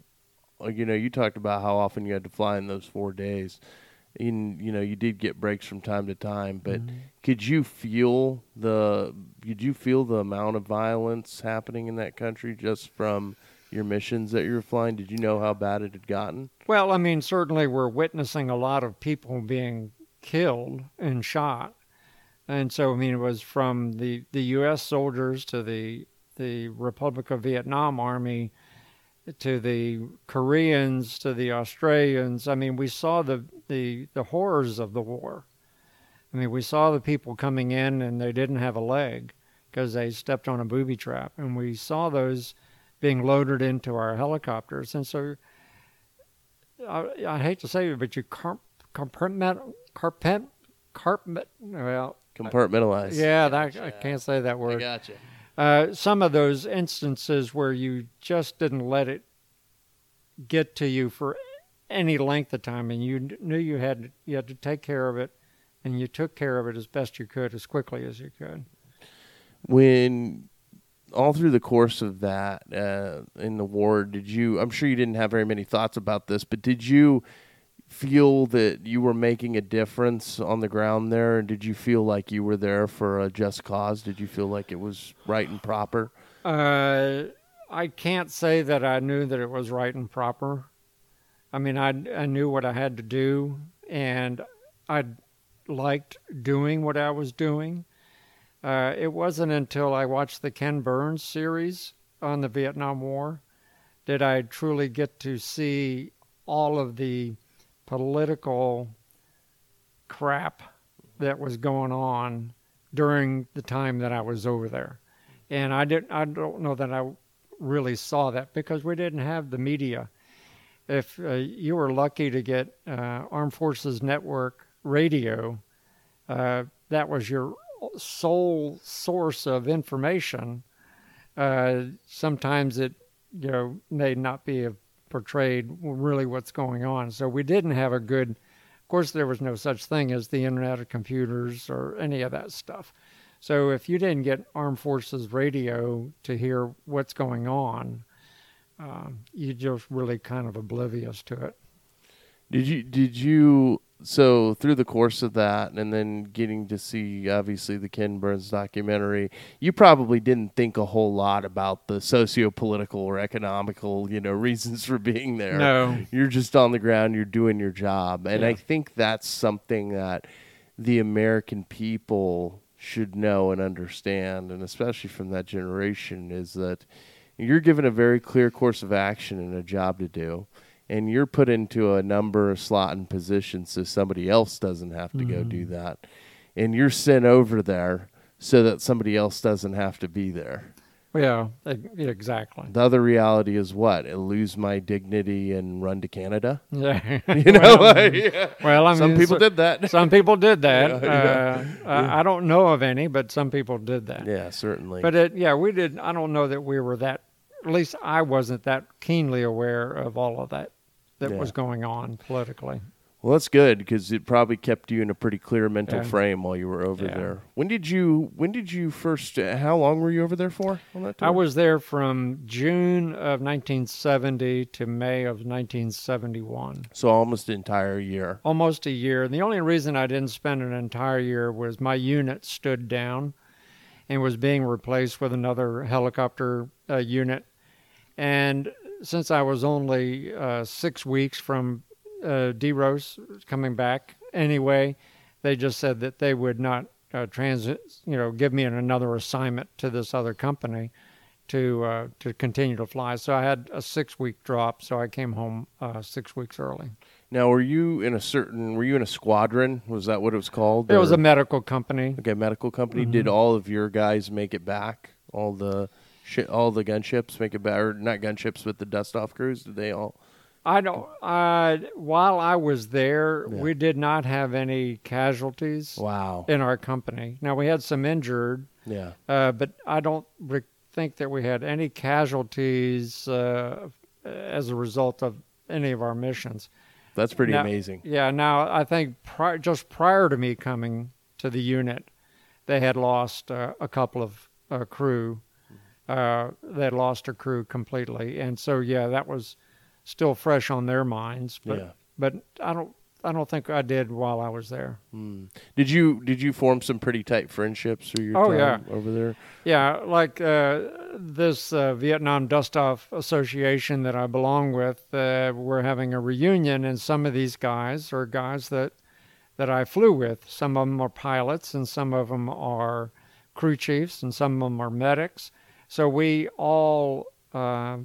you know you talked about how often you had to fly in those four days. In you know you did get breaks from time to time, but mm-hmm. could you feel the did you feel the amount of violence happening in that country just from your missions that you were flying? Did you know how bad it had gotten? Well, I mean, certainly we're witnessing a lot of people being killed and shot, and so I mean, it was from the the U.S. soldiers to the the Republic of Vietnam Army to the Koreans to the Australians. I mean, we saw the the the horrors of the war. I mean, we saw the people coming in and they didn't have a leg because they stepped on a booby trap, and we saw those being loaded into our helicopters, and so. I, I hate to say it, but you carp, compartment, carpet, carpet, well, Compartmentalized. yeah, that, I can't say that I word. gotcha. Uh, some of those instances where you just didn't let it get to you for any length of time, and you knew you had you had to take care of it, and you took care of it as best you could, as quickly as you could. when all through the course of that uh, in the war, did you? I'm sure you didn't have very many thoughts about this, but did you feel that you were making a difference on the ground there? And did you feel like you were there for a just cause? Did you feel like it was right and proper? Uh, I can't say that I knew that it was right and proper. I mean, I I knew what I had to do, and I liked doing what I was doing. Uh, it wasn't until I watched the Ken Burns series on the Vietnam War did I truly get to see all of the political crap that was going on during the time that I was over there. And I didn't I don't know that I really saw that because we didn't have the media. If uh, you were lucky to get uh, Armed Forces Network radio, uh, that was your sole source of information. Uh, sometimes it, you know, may not be portrayed really what's going on. So we didn't have a good. Of course, there was no such thing as the Internet of Computers or any of that stuff. So if you didn't get Armed Forces radio to hear what's going on, um, you just really kind of oblivious to it. Did you? Did you? So through the course of that, and then getting to see obviously the Ken Burns documentary, you probably didn't think a whole lot about the socio-political or economical, you know, *laughs* reasons for being there. No. you're just on the ground. You're doing your job, and I think that's something that the American people should know and understand, and especially from that generation, is that you're given a very clear course of action and a job to do and you're put into a number of slot and positions so somebody else doesn't have to go do that and you're sent over there so that somebody else doesn't have to be there Yeah, exactly. The other reality is what? I lose my dignity and run to Canada. Yeah. *laughs* You know, *laughs* like, *laughs* yeah. well, I mean, some people so- did that. Some people did that. Yeah, Uh, I, I don't know of any, but some people did that. Yeah, certainly. But it, yeah, we did. I don't know that we were that. At least I wasn't that keenly aware of all of that that Yeah. was going on politically. well, that's good because it probably kept you in a pretty clear mental Yeah. frame while you were over Yeah. there. When did you? When did you first? Uh, how long were you over there for? On that tour? I was there from June of 1970 to May of 1971. so almost the entire year. Almost a year. And the only reason I didn't spend an entire year was my unit stood down and was being replaced with another helicopter uh, unit. And since I was only uh, six weeks from uh, DEROS coming back anyway, they just said that they would not uh, transit, you know, give me another assignment to this other company to uh, to continue to fly. So I had a six week drop. So I came home uh, six weeks early. Now, were you in a certain? Were you in a squadron? Was that what it was called? It was a medical company. okay medical company. Mm-hmm. Did all of your guys make it back? All the all the gunships make it better? not gunships, but the dust off crews? Did they all? I don't. Uh, while I was there, Yeah. we did not have any casualties Wow. in our company. Now we had some injured, Yeah. uh, but I don't re- think that we had any casualties uh, as a result of any of our missions. That's pretty Now- amazing. Yeah. Now I think pri- just prior to me coming to the unit, they had lost uh, a couple of uh, crew. Uh, they lost a crew completely, and so yeah, that was still fresh on their minds. But Yeah. but I don't I don't think I did while I was there. Hmm. Did you did you form some pretty tight friendships through your Oh, time yeah. over there? Yeah, like uh, this uh, Vietnam Dust Off Association that I belong with, uh, we're having a reunion, and some of these guys are guys that that I flew with. Some of them are pilots, and some of them are crew chiefs, and some of them are medics. So we all, uh,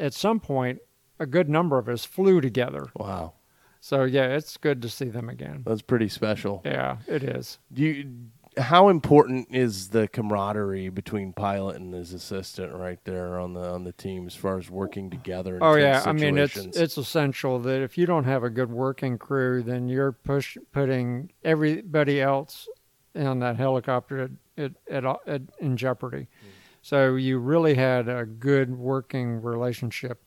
at some point, a good number of us flew together. Wow, So yeah, it's good to see them again. that's pretty special. Yeah, it is. Do you, how important is the camaraderie between pilot and his assistant right there on the on the team as far as working together? In Oh yeah, tense I mean it's it's essential that if you don't have a good working crew, then you're push putting everybody else on that helicopter at, at, at, at in jeopardy. So you really had a good working relationship.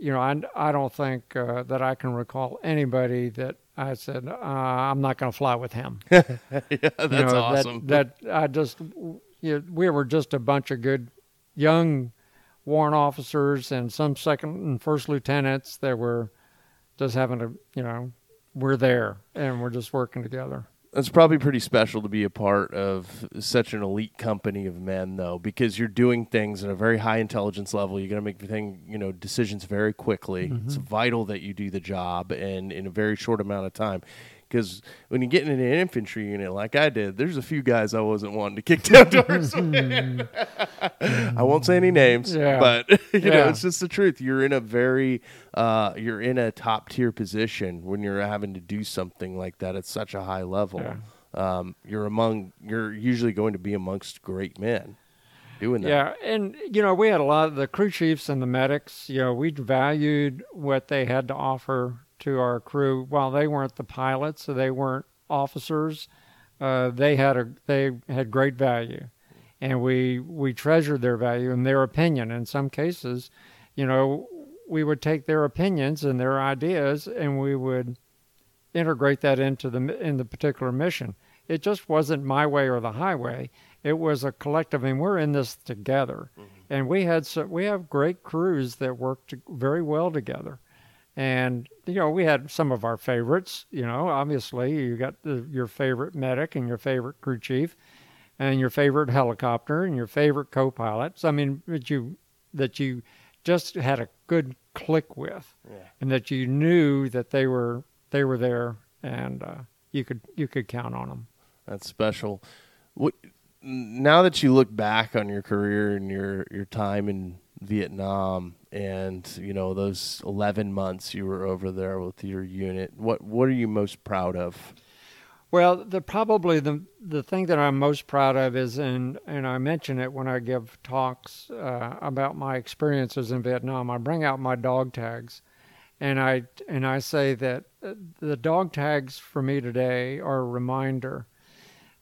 You know, I, I don't think uh, that I can recall anybody that I said uh, I'm not going to fly with him. *laughs* yeah, that's you know, awesome. That, that I just, you know, we were just a bunch of good young warrant officers and some second and first lieutenants that were just having a, you know, we're there and we're just working together. It's probably pretty special to be a part of such an elite company of men, though, because you're doing things at a very high intelligence level. You're going to make thing, you know, decisions very quickly. Mm-hmm. It's vital that you do the job and in a very short amount of time. Because when you get in an infantry unit like I did, there's a few guys I wasn't wanting to kick *laughs* down doors. I won't say any names, Yeah. but *laughs* you know, it's just the truth. You're in a very, uh, you're in a top tier position when you're having to do something like that at such a high level. Yeah. Um, you're among, you're usually going to be amongst great men doing that. Yeah, and you know, we had a lot of the crew chiefs and the medics. You know, we valued what they had to offer to our crew. While they weren't the pilots, so they weren't officers, uh, they had a they had great value, and we we treasured their value and their opinion. In some cases, you know, we would take their opinions and their ideas, and we would integrate that into the in the particular mission. It just wasn't my way or the highway. It was a collective, and we're in this together. And we had so, we have great crews that worked very well together. And you know, we had some of our favorites. You know, obviously, you got the, your favorite medic and your favorite crew chief, and your favorite helicopter and your favorite co-pilots. I mean, that you that you just had a good click with, and that you knew that they were they were there, and uh, you could you could count on them. That's special. What, now that you look back on your career and your, your time in Vietnam and, you know, those 11 months you were over there with your unit, what, what are you most proud of? Well, the probably the the thing that I'm most proud of is, and and I mention it when I give talks uh, about my experiences in Vietnam. I bring out my dog tags, and I and I say that uh, the dog tags for me today are a reminder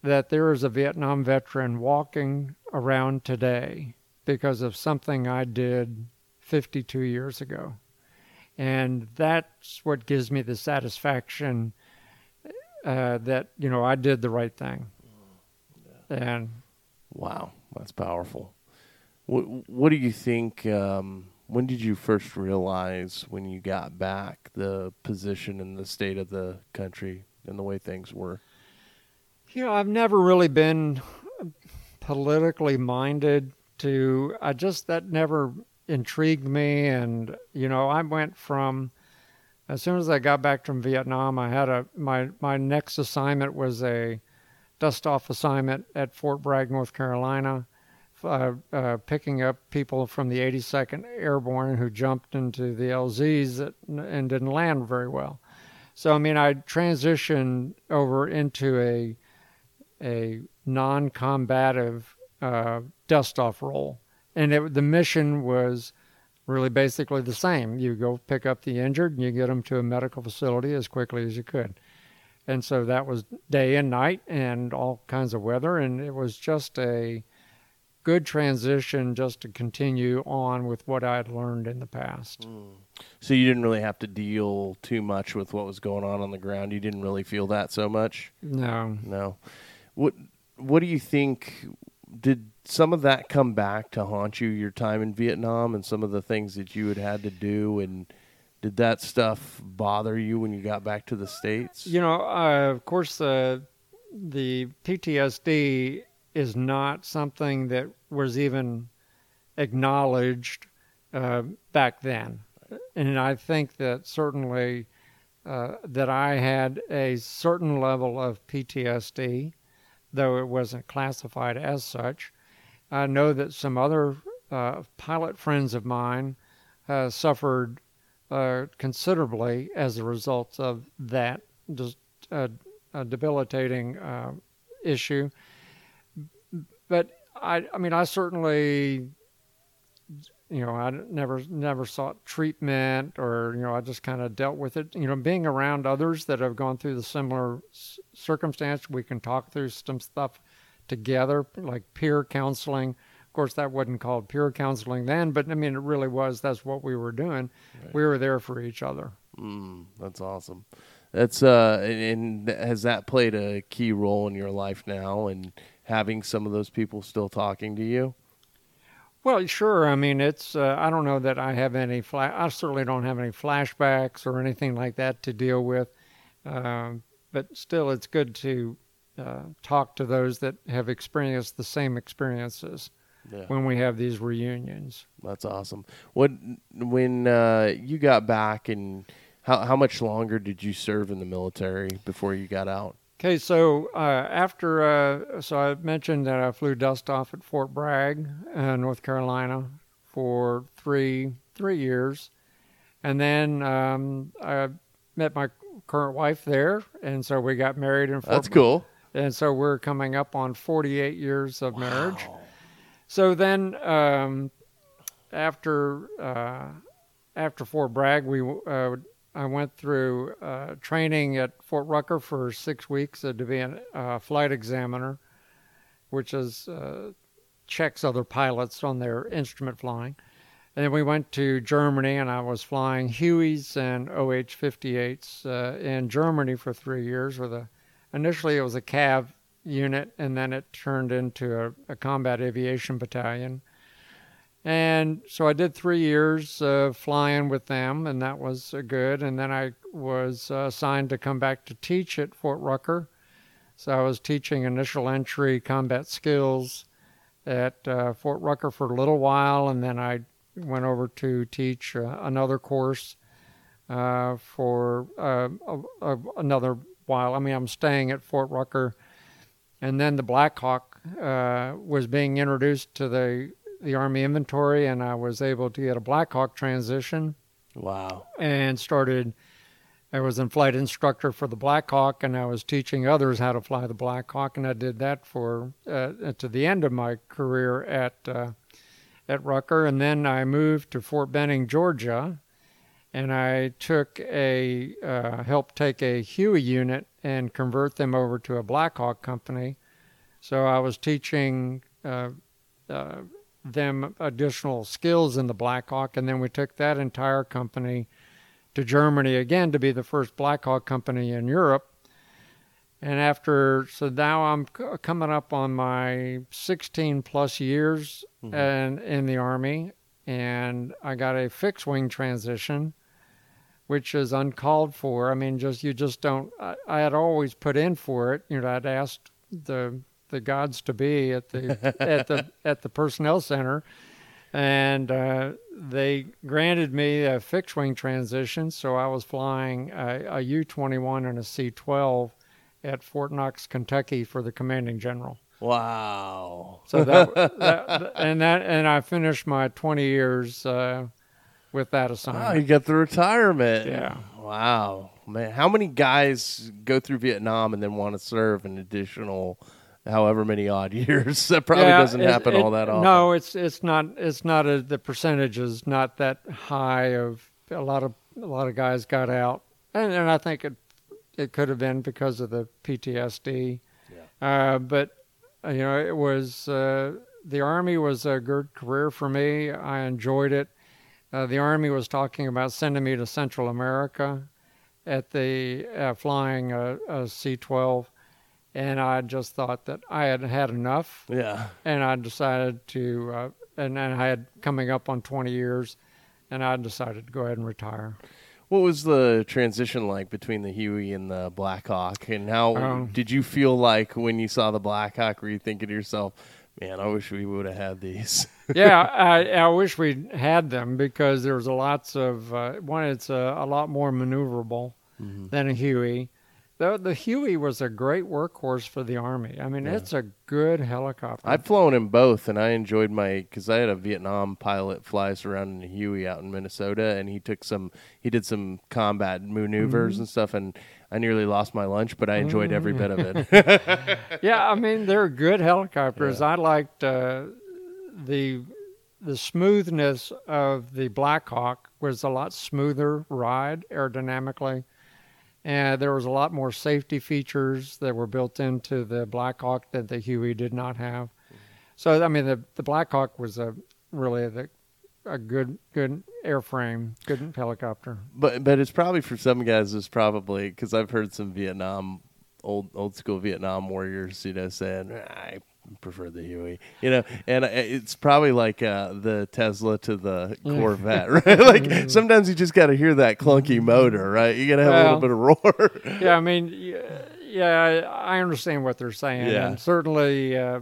that there is a Vietnam veteran walking around today because of something I did 52 years ago, and that's what gives me the satisfaction uh, that you know I did the right thing. And Wow, that's powerful. What What do you think? Um, when did you first realize when you got back the position and the state of the country and the way things were? you know, I've never really been politically minded. To I just that never intrigued me, and you know, I went from as soon as I got back from Vietnam, I had a my my next assignment was a dust off assignment at Fort Bragg, North Carolina, uh, uh, picking up people from the 82nd Airborne who jumped into the LZs that, and didn't land very well. So I mean, I transitioned over into a a non-combative uh, dust off role, and it, the mission was really basically the same. You go pick up the injured and you get them to a medical facility as quickly as you could. And so that was day and night and all kinds of weather. And it was just a good transition just to continue on with what I had learned in the past. Hmm. So you didn't really have to deal too much with what was going on on the ground. You didn't really feel that so much. No. No. What What do you think? Did some of that come back to haunt you? Your time in Vietnam and some of the things that you had had to do, and did that stuff bother you when you got back to the states? You know, uh, of course, uh, the PTSD is not something that was even acknowledged uh, back then, and I think that certainly uh, that I had a certain level of PTSD, though it wasn't classified as such. I know that some other uh, pilot friends of mine uh, suffered uh, considerably as a result of that just uh, a debilitating uh, issue. But I, I mean, I certainly, you know, I never never sought treatment, or you know, I just kind of dealt with it. You know, being around others that have gone through the similar circumstance, we can talk through some stuff together, like peer counseling. Of course, that wasn't called peer counseling then, but I mean, it really was. That's what we were doing. We were there for each other. Mm, that's awesome. That's uh, and, and has that played a key role in your life now, and having some of those people still talking to you? Well, sure. I mean, it's. Uh, I don't know that I have any. Fla- I certainly don't have any flashbacks or anything like that to deal with. Um, but still, it's good to uh, talk to those that have experienced the same experiences Yeah. when we have these reunions. That's awesome. What when uh, you got back and how how much longer did you serve in the military before you got out? Okay, so uh, after, uh, so I mentioned that I flew dust off at Fort Bragg, uh, North Carolina, for three three years, and then um, I met my current wife there, and so we got married in Fort That's cool. And so we're coming up on 48 years of marriage. So then, um, after uh, after Fort Bragg, we uh, I went through uh, training at Fort Rucker for six weeks uh, to be a uh, flight examiner, which is uh, checks other pilots on their instrument flying. And then we went to Germany, and I was flying Hueys and OH-58s uh, in Germany for three years. With a initially it was a CAV unit, and then it turned into a, a combat aviation battalion. And so I did three years uh, flying with them, and that was uh, good. And then I was uh, assigned to come back to teach at Fort Rucker. So I was teaching initial entry combat skills at uh, Fort Rucker for a little while, and then I went over to teach uh, another course for a, a, another while. I mean, I'm staying at Fort Rucker, and then the Black Hawk uh, was being introduced to the the Army inventory, and I was able to get a Black Hawk transition Wow. and started I was a flight instructor for the Black Hawk, and I was teaching others how to fly the Black Hawk, and I did that for uh, to the end of my career at uh, at Rucker, and then I moved to Fort Benning, Georgia, and I took a uh, helped take a Huey unit and convert them over to a Blackhawk company. So I was teaching uh, uh, them additional skills in the Blackhawk, and then we took that entire company to Germany again to be the first Blackhawk company in Europe. And after, so now I'm c- coming up on my 16 plus years Mhm. and in the Army, and I got a fixed wing transition, which is uncalled for. I mean, just you just don't. I, I had always put in for it. You know, I'd asked the the gods to be at the *laughs* at the at the personnel center, and uh, they granted me a fixed wing transition. So I was flying a, a U twenty one and a C twelve at Fort Knox, Kentucky, for the commanding general. Wow. So that, that *laughs* and that and I finished my twenty years uh, with that Wow, assignment. you got the retirement. Yeah. Wow, man. How many guys go through Vietnam and then want to serve an additional, however many odd *laughs* years? That probably Yeah, doesn't it- happen it- all that often. No, it's it's not it's not a, the percentage is not that high. Of a lot of a lot of guys got out, and, and I think it it could have been because of the PTSD. Uh, but you know, it was uh, the army was a good career for me. I enjoyed it. Uh, the army was talking about sending me to Central America at the uh, flying a, a C-12, and I just thought that I had had enough Yeah. and I decided to, uh, and then I had coming up on 20 years, and I decided to go ahead and retire. What was the transition like between the Huey and the Blackhawk, and how Um, did you feel like when you saw the Blackhawk? Were you thinking to yourself, "Man, I wish we would have had these"? Yeah, I, I wish we had them because there's a lots of uh, one. It's a, a lot more maneuverable than a Huey. The the Huey was a great workhorse for the Army. I mean, it's a good helicopter. I've flown in both, and I enjoyed my because I had a Vietnam pilot fly us around in a Huey out in Minnesota, and he took some, he did some combat maneuvers and stuff, and I nearly lost my lunch, but I enjoyed every bit of it. *laughs* yeah, I mean they're good helicopters. *laughs* I liked uh, the the smoothness of the Blackhawk was a lot smoother ride aerodynamically, and there was a lot more safety features that were built into the Blackhawk that the Huey did not have. Mm-hmm. So I mean the the Blackhawk was a really the a good good airframe, good helicopter. but but it's probably for some guys it's probably because I've heard some Vietnam old old school Vietnam warriors you know saying I prefer the Huey you know and it's probably like uh, the Tesla to the Corvette *laughs* *laughs* right like sometimes you just got to hear that clunky motor right you got to have a little bit of roar yeah, I mean, yeah, I understand what they're saying, Yeah. and certainly uh,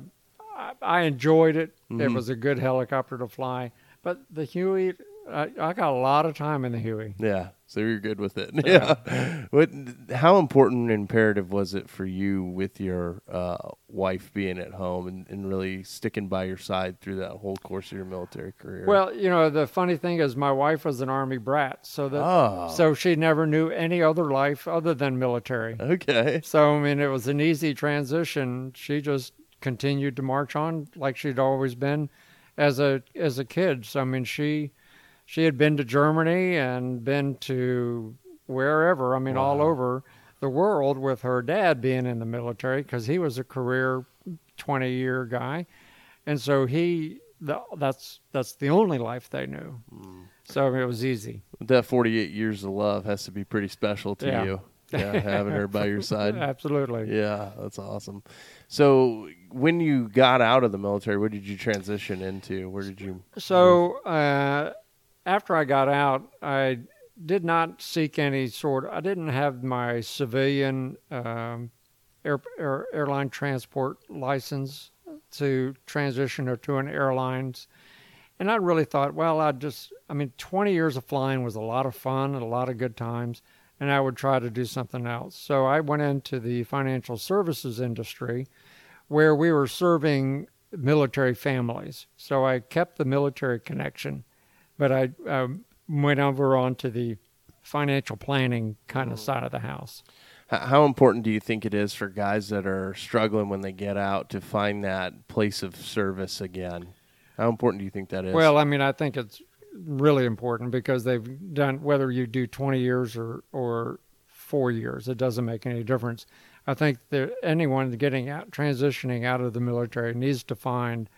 I, I enjoyed it. It Mhm. was a good helicopter to fly, but the Huey, I, I got a lot of time in the Huey. yeah so you're good with it *laughs* yeah what how important and imperative was it for you with your uh, wife being at home and, and really sticking by your side through that whole course of your military career Well, you know, the funny thing is, my wife was an Army brat, so that Oh. so she never knew any other life other than military. okay So I mean, it was an easy transition. She just continued to march on like she'd always been as a as a kid. So I mean, she she had been to Germany and been to wherever. I mean, all over the world with her dad being in the military because he was a career twenty year guy, and so he the, that's that's the only life they knew. So it was easy. that 48 years of love has to be pretty special to Yeah. you *laughs* yeah having her by your side Absolutely. yeah that's awesome so when you got out of the military what did you transition into where did you So uh, after I got out, I did not seek any sort. I didn't have my civilian um, air, air, airline transport license to transition to an airlines, and I really thought, well, I just. I mean, 20 years of flying was a lot of fun and a lot of good times, and I would try to do something else. So I went into the financial services industry, where we were serving military families. So I kept the military connection, but I um, went over onto the financial planning kind of side of the house. How important do you think it is for guys that are struggling when they get out to find that place of service again? How important do you think that is? Well, I mean, I think it's really important because they've done whether you do 20 years or or four years, it doesn't make any difference. I think that anyone getting out, transitioning out of the military, needs to find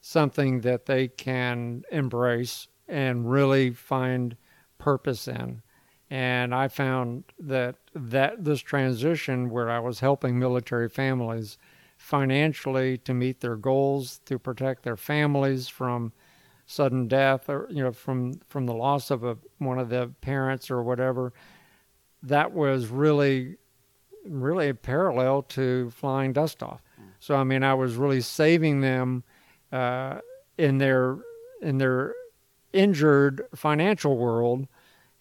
something that they can embrace and really find purpose in. And I found that that this transition, where I was helping military families financially to meet their goals, to protect their families from sudden death or you know from from the loss of a, one of the parents or whatever that was really really a parallel to flying dust off so i mean i was really saving them uh, in their in their injured financial world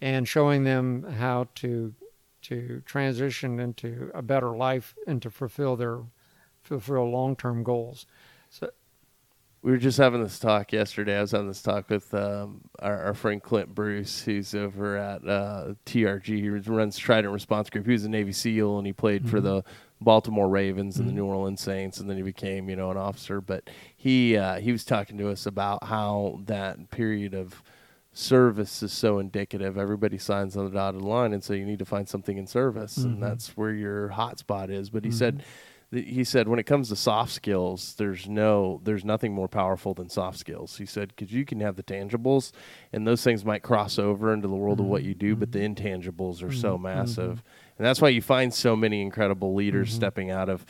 and showing them how to to transition into a better life and to fulfill their fulfill long-term goals so we were just having this talk yesterday. I was on this talk with um, our, our friend Clint Bruce, who's over at uh, TRG. He runs Trident Response Group. He was a Navy SEAL and he played for the Baltimore Ravens and the mm-hmm. New Orleans Saints, and then he became, you know, an officer. But he uh, he was talking to us about how that period of service is so indicative. Everybody signs on the dotted line, and so you need to find something in service, and mm-hmm. that's where your hot spot is. But he said th- he said when it comes to soft skills there's no there's nothing more powerful than soft skills. He said because you can have the tangibles and those things might cross over into the world of what you do but the mm-hmm. intangibles are so mm-hmm. massive. Mm-hmm. And that's why you find so many incredible leaders stepping out of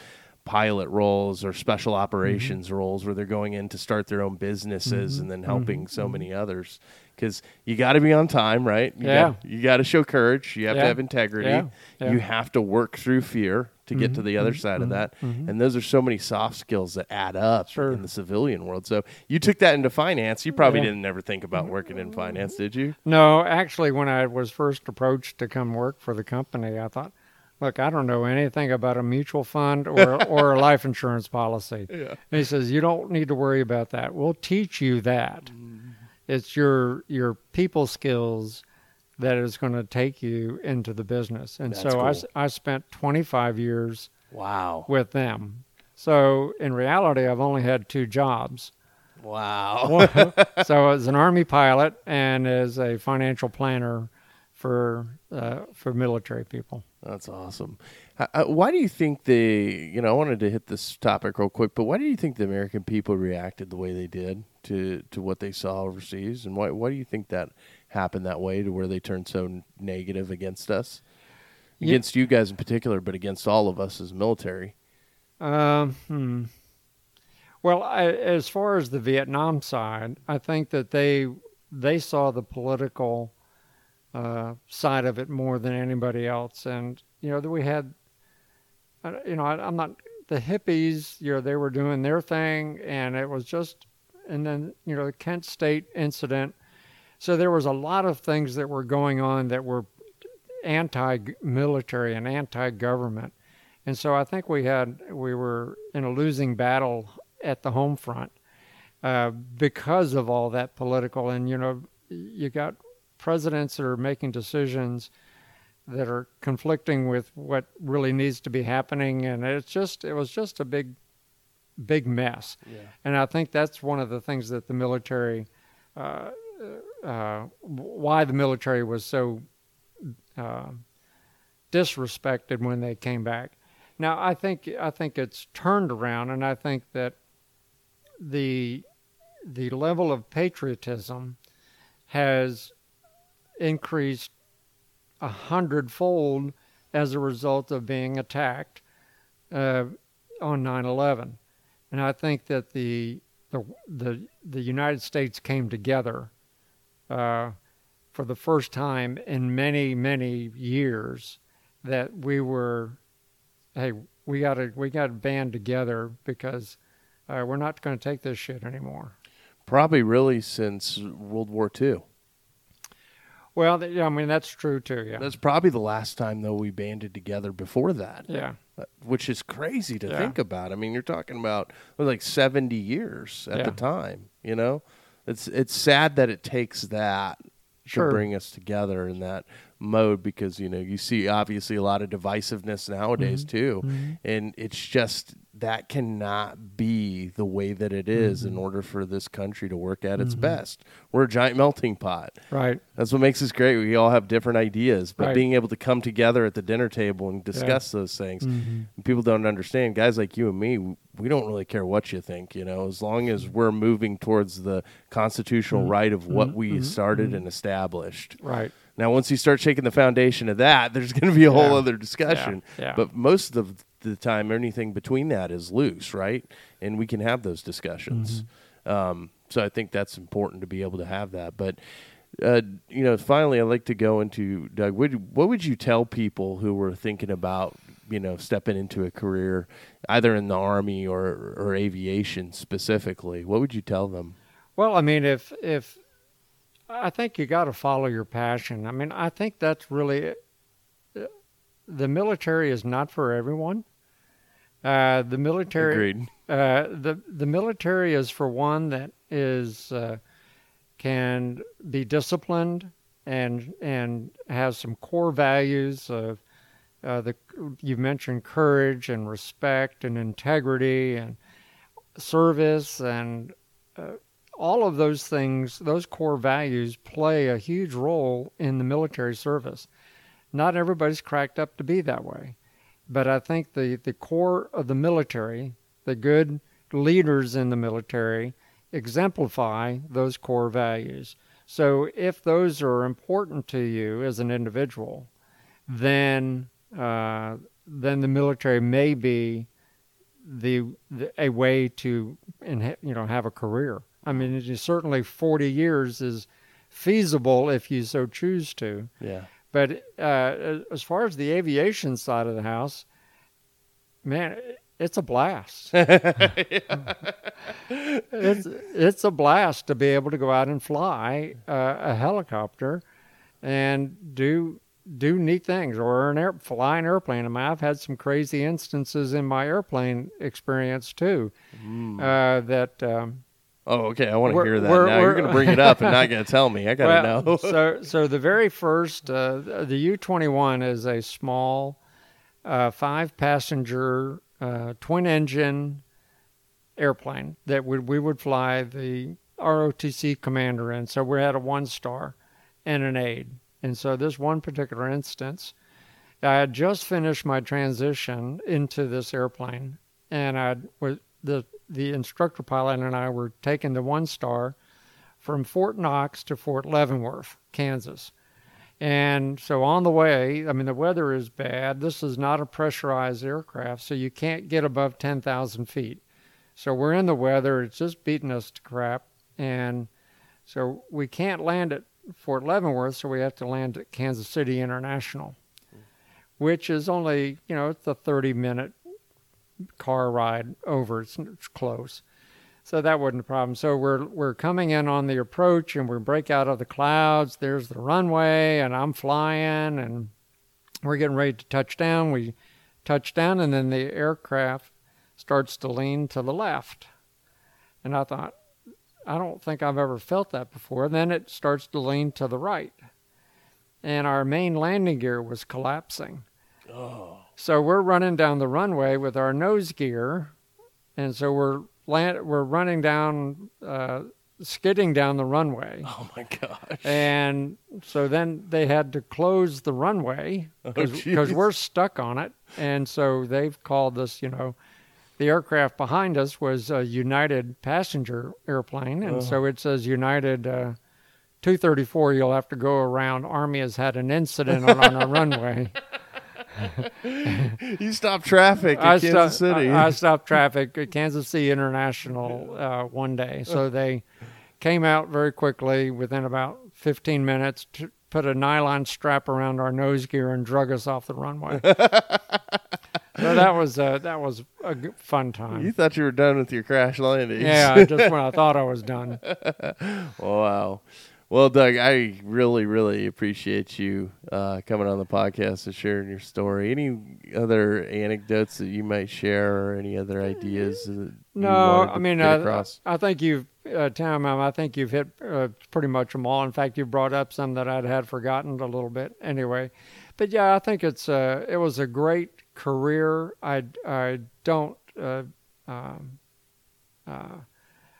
pilot roles or special operations roles where they're going in to start their own businesses and then helping so many others because you got to be on time right you Yeah. got, you got to show courage you have to have integrity Yeah. Yeah. you have to work through fear to get to the mm-hmm. other mm-hmm. side of that. Mm-hmm. And those are so many soft skills that add up Sure. in the civilian world. So you took that into finance. You probably Yeah. didn't ever think about working in finance, did you? No, actually, when I was first approached to come work for the company, I thought, look, I don't know anything about a mutual fund or, or a life insurance policy. *laughs* Yeah. And he says, you don't need to worry about that. We'll teach you that. Mm. It's your your people skills that is going to take you into the business. And That's so I, cool. I spent 25 years Wow. with them. So in reality, I've only had two jobs. Wow. *laughs* so as an army pilot and as a financial planner for uh, for military people. That's awesome. Uh, why do you think the, you know, I wanted to hit this topic real quick, but why do you think the American people reacted the way they did to, to what they saw overseas? And why, why do you think that happened that way to where they turned so negative against us? Against you guys in particular, but against all of us as military. Um, hmm. Well, I, as far as the Vietnam side, I think that they they saw the political uh, side of it more than anybody else, and you know that we had, you know, I, I'm not the hippies. You know, they were doing their thing, and it was just, and then you know the Kent State incident. So there was a lot of things that were going on that were anti-military and anti-government. And so I think we had we were in a losing battle at the home front uh, because of all that political. And you know, you got presidents that are making decisions that are conflicting with what really needs to be happening, and it's just it was just a big, big mess. And I think that's one of the things that the military, uh, uh, why the military was so uh, disrespected when they came back. Now I think I think it's turned around, and I think that the the level of patriotism has increased a hundredfold as a result of being attacked uh, on 9/11, and I think that the the the, the United States came together uh, for the first time in many many years that we were hey we got to we got to band together because uh, we're not going to take this shit anymore. Probably really since World War II. Well, th- yeah, I mean that's true too. Yeah, That's probably the last time though we banded together before that. yeah, Uh, Which is crazy to Yeah. think about. I mean, you're talking about like 70 years at the Yeah. time, you know? It's it's sad that it takes that Sure. to bring us together and that mode because you know you see obviously a lot of divisiveness nowadays mm-hmm. too, mm-hmm. and it's just that cannot be the way that it is in mm-hmm. order for this country to work at its best. We're a giant melting pot. Right. That's what makes us great. We all have different ideas, but Right. being able to come together at the dinner table and discuss those things, and people don't understand. Guys like you and me, we don't really care what you think. You know, as long as we're moving towards the constitutional right of what we started and established. Right. Now, once you start shaking the foundation of that, *laughs* there's going to be a whole Yeah. other discussion. Yeah, yeah. But most of the time, anything between that is loose, right? And we can have those discussions. Mm-hmm. Um, so I think that's important to be able to have that. But uh, you know, finally, I'd like to go into Doug. What, what would you tell people who were thinking about you know stepping into a career either in the army or or aviation specifically? What would you tell them? Well, I mean, if if I think you got to follow your passion. I mean, I think that's really uh, the military is not for everyone. Uh, the military, Agreed. uh, the the military is for one that is uh, can be disciplined and and has some core values of uh, the you mentioned courage and respect and integrity and service and uh, all of those things those core values play a huge role in the military service not everybody's cracked up to be that way but i think the the core of the military the good leaders in the military exemplify those core values so if those are important to you as an individual then uh, then the military may be the, the a way to you know have a career. I mean, it is certainly forty years is feasible if you so choose to. Yeah. But uh, as far as the aviation side of the house, man, it's a blast. *laughs* it's it's a blast to be able to go out and fly uh, a helicopter and do do neat things or an air, fly an airplane. I mean, I've had some crazy instances in my airplane experience too. Uh, that um, Oh, okay. I want to hear that now. You're going to bring it up and not going *laughs* to tell me. I got to well, know. so, *laughs* so the very first, uh, the U twenty one is a small, uh, five passenger, uh, twin engine airplane that we we would fly the ROTC commander in. So we had a one star and an aide, and so this one particular instance, I had just finished my transition into this airplane, and I was the the instructor pilot and I were taking the one star from Fort Knox to Fort Leavenworth, Kansas. And so on the way, I mean, the weather is bad. This is not a pressurized aircraft, so you can't get above 10,000 feet. So we're in the weather, it's just beating us to crap. And so we can't land at Fort Leavenworth, so we have to land at Kansas City International, which is only, you know, it's a 30 minute car ride over. It's, it's close. So that wasn't a problem. So we're we're coming in on the approach and we break out of the clouds. There's the runway and I'm flying and we're getting ready to touch down. We touch down and then the aircraft starts to lean to the left. And I thought, I don't think I've ever felt that before. Then it starts to lean to the right. And our main landing gear was collapsing. So we're running down the runway with our nose gear, and so we're land, we're running down, uh, skidding down the runway, *laughs* oh, my gosh. and so then they had to close the runway because jeez. we're stuck on it, and so they've called us, you know. The aircraft behind us was a United passenger airplane, and so it says United uh, 234. You'll have to go around. Army has had an incident on, on our runway. *laughs* *laughs* You stopped traffic in I Kansas stopped, City. I, I stopped traffic at Kansas City International uh, one day. So *laughs* they came out very quickly within about 15 minutes, to put a nylon strap around our nose gear and drug us off the runway. *laughs* so that was uh, that was a fun time. you thought you were done with your crash landings. Yeah, just when I thought I was done. wow. Well, Doug, I really, really appreciate you uh, coming on the podcast and sharing your story. Any other anecdotes that you might share, or any other ideas? That No, I mean, across? I think you've uh, Tim, I think you've hit uh, pretty much them all. In fact, you brought up some that I'd had forgotten a little bit. Anyway, but yeah, I think it's uh, it was a great career. I I don't uh, um, uh,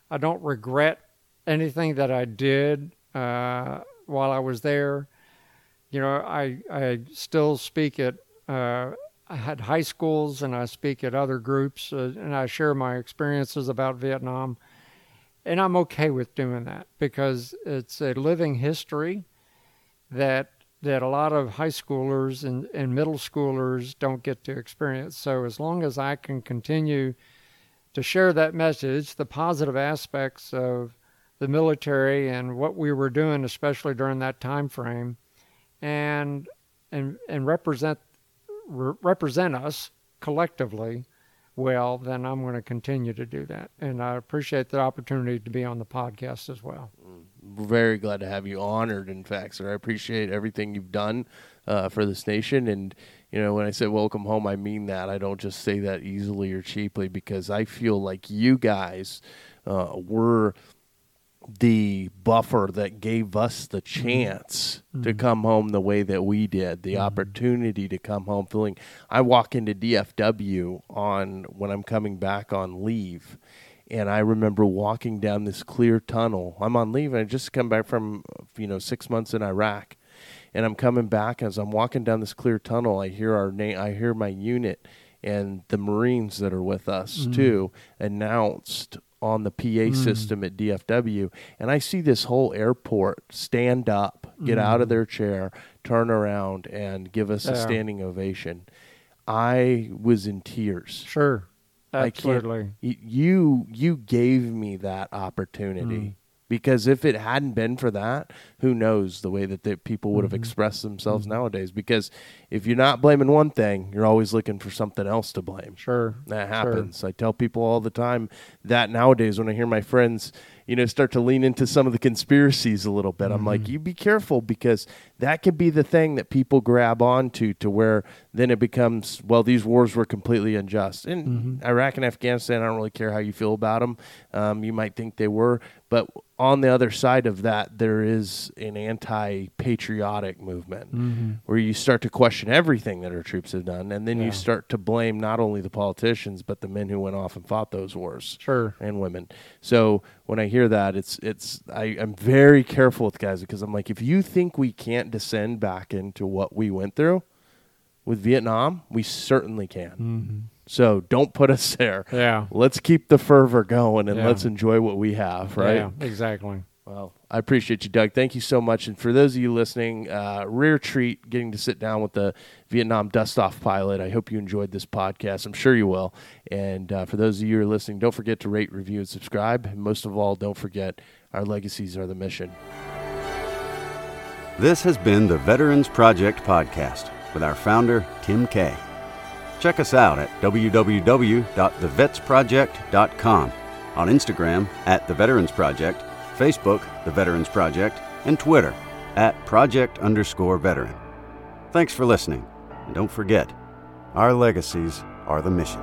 I don't regret anything that I did uh, while I was there. You know, I I still speak at uh, had high schools and I speak at other groups uh, and I share my experiences about Vietnam. And I'm okay with doing that because it's a living history that that a lot of high schoolers and, and middle schoolers don't get to experience. So as long as I can continue to share that message, the positive aspects of the military and what we were doing, especially during that time frame, and and and represent re- represent us collectively well, then I'm going to continue to do that. And I appreciate the opportunity to be on the podcast as well. We're very glad to have you honored, in fact, sir. I appreciate everything you've done uh, for this nation. And, you know, when I say welcome home, I mean that. I don't just say that easily or cheaply because I feel like you guys uh, were the buffer that gave us the Mm-hmm. chance to mm-hmm. come home the way that we did, the mm-hmm. opportunity to come home feeling. I walk into DFW on when I'm coming back on leave, and I remember walking down this clear tunnel. I'm on leave, and I just come back from you know six months in Iraq, and I'm coming back as I'm walking down this clear tunnel. I hear our name. I hear my unit and the Marines that are with us mm-hmm. too announced on the PA hmm. system at DFW, and I see this whole airport stand up, get out of hmm. their chair, turn around, and give us a standing ovation. I was in tears. Sure. I can't- Absolutely. you you gave me that opportunity hmm. Because if it hadn't been for that, who knows the way that the people would have expressed themselves nowadays? Because if you're not blaming one thing, you're always looking for something else to blame. Sure. That Sure. happens. I tell people all the time that nowadays when I hear my friends, you know, start to lean into some of the conspiracies a little bit, I'm like, Mm-hmm. you be careful because that could be the thing that people grab onto to where then it becomes, well, these wars were completely unjust. And Mm-hmm. Iraq and Afghanistan, I don't really care how you feel about them. Um, you might think they were, but on the other side of that, there is an anti-patriotic movement Mm-hmm. where you start to question everything that our troops have done, and then Yeah. you start to blame not only the politicians but the men who went off and fought those wars Sure. and women. So when I hear that, it's it's I, I'm very careful with guys because I'm like, if you think we can't descend back into what we went through with Vietnam, we certainly can. So don't put us there. Mm-hmm. Yeah. Let's keep the fervor going and Yeah. let's enjoy what we have, right? Yeah, exactly. Well, I appreciate you, Doug. Thank you so much. And for those of you listening, uh, rare treat getting to sit down with the Vietnam dust off pilot. I hope you enjoyed this podcast. I'm sure you will. And uh, for those of you who are listening, don't forget to rate, review, and subscribe. And most of all, don't forget our legacies are the mission. This has been the Veterans Project Podcast with our founder, Tim Kay. Check us out at www.thevetsproject.com, on Instagram at The Veterans Project, Facebook, The Veterans Project, and Twitter at Project underscore veteran. Thanks for listening, and don't forget, our legacies are the mission.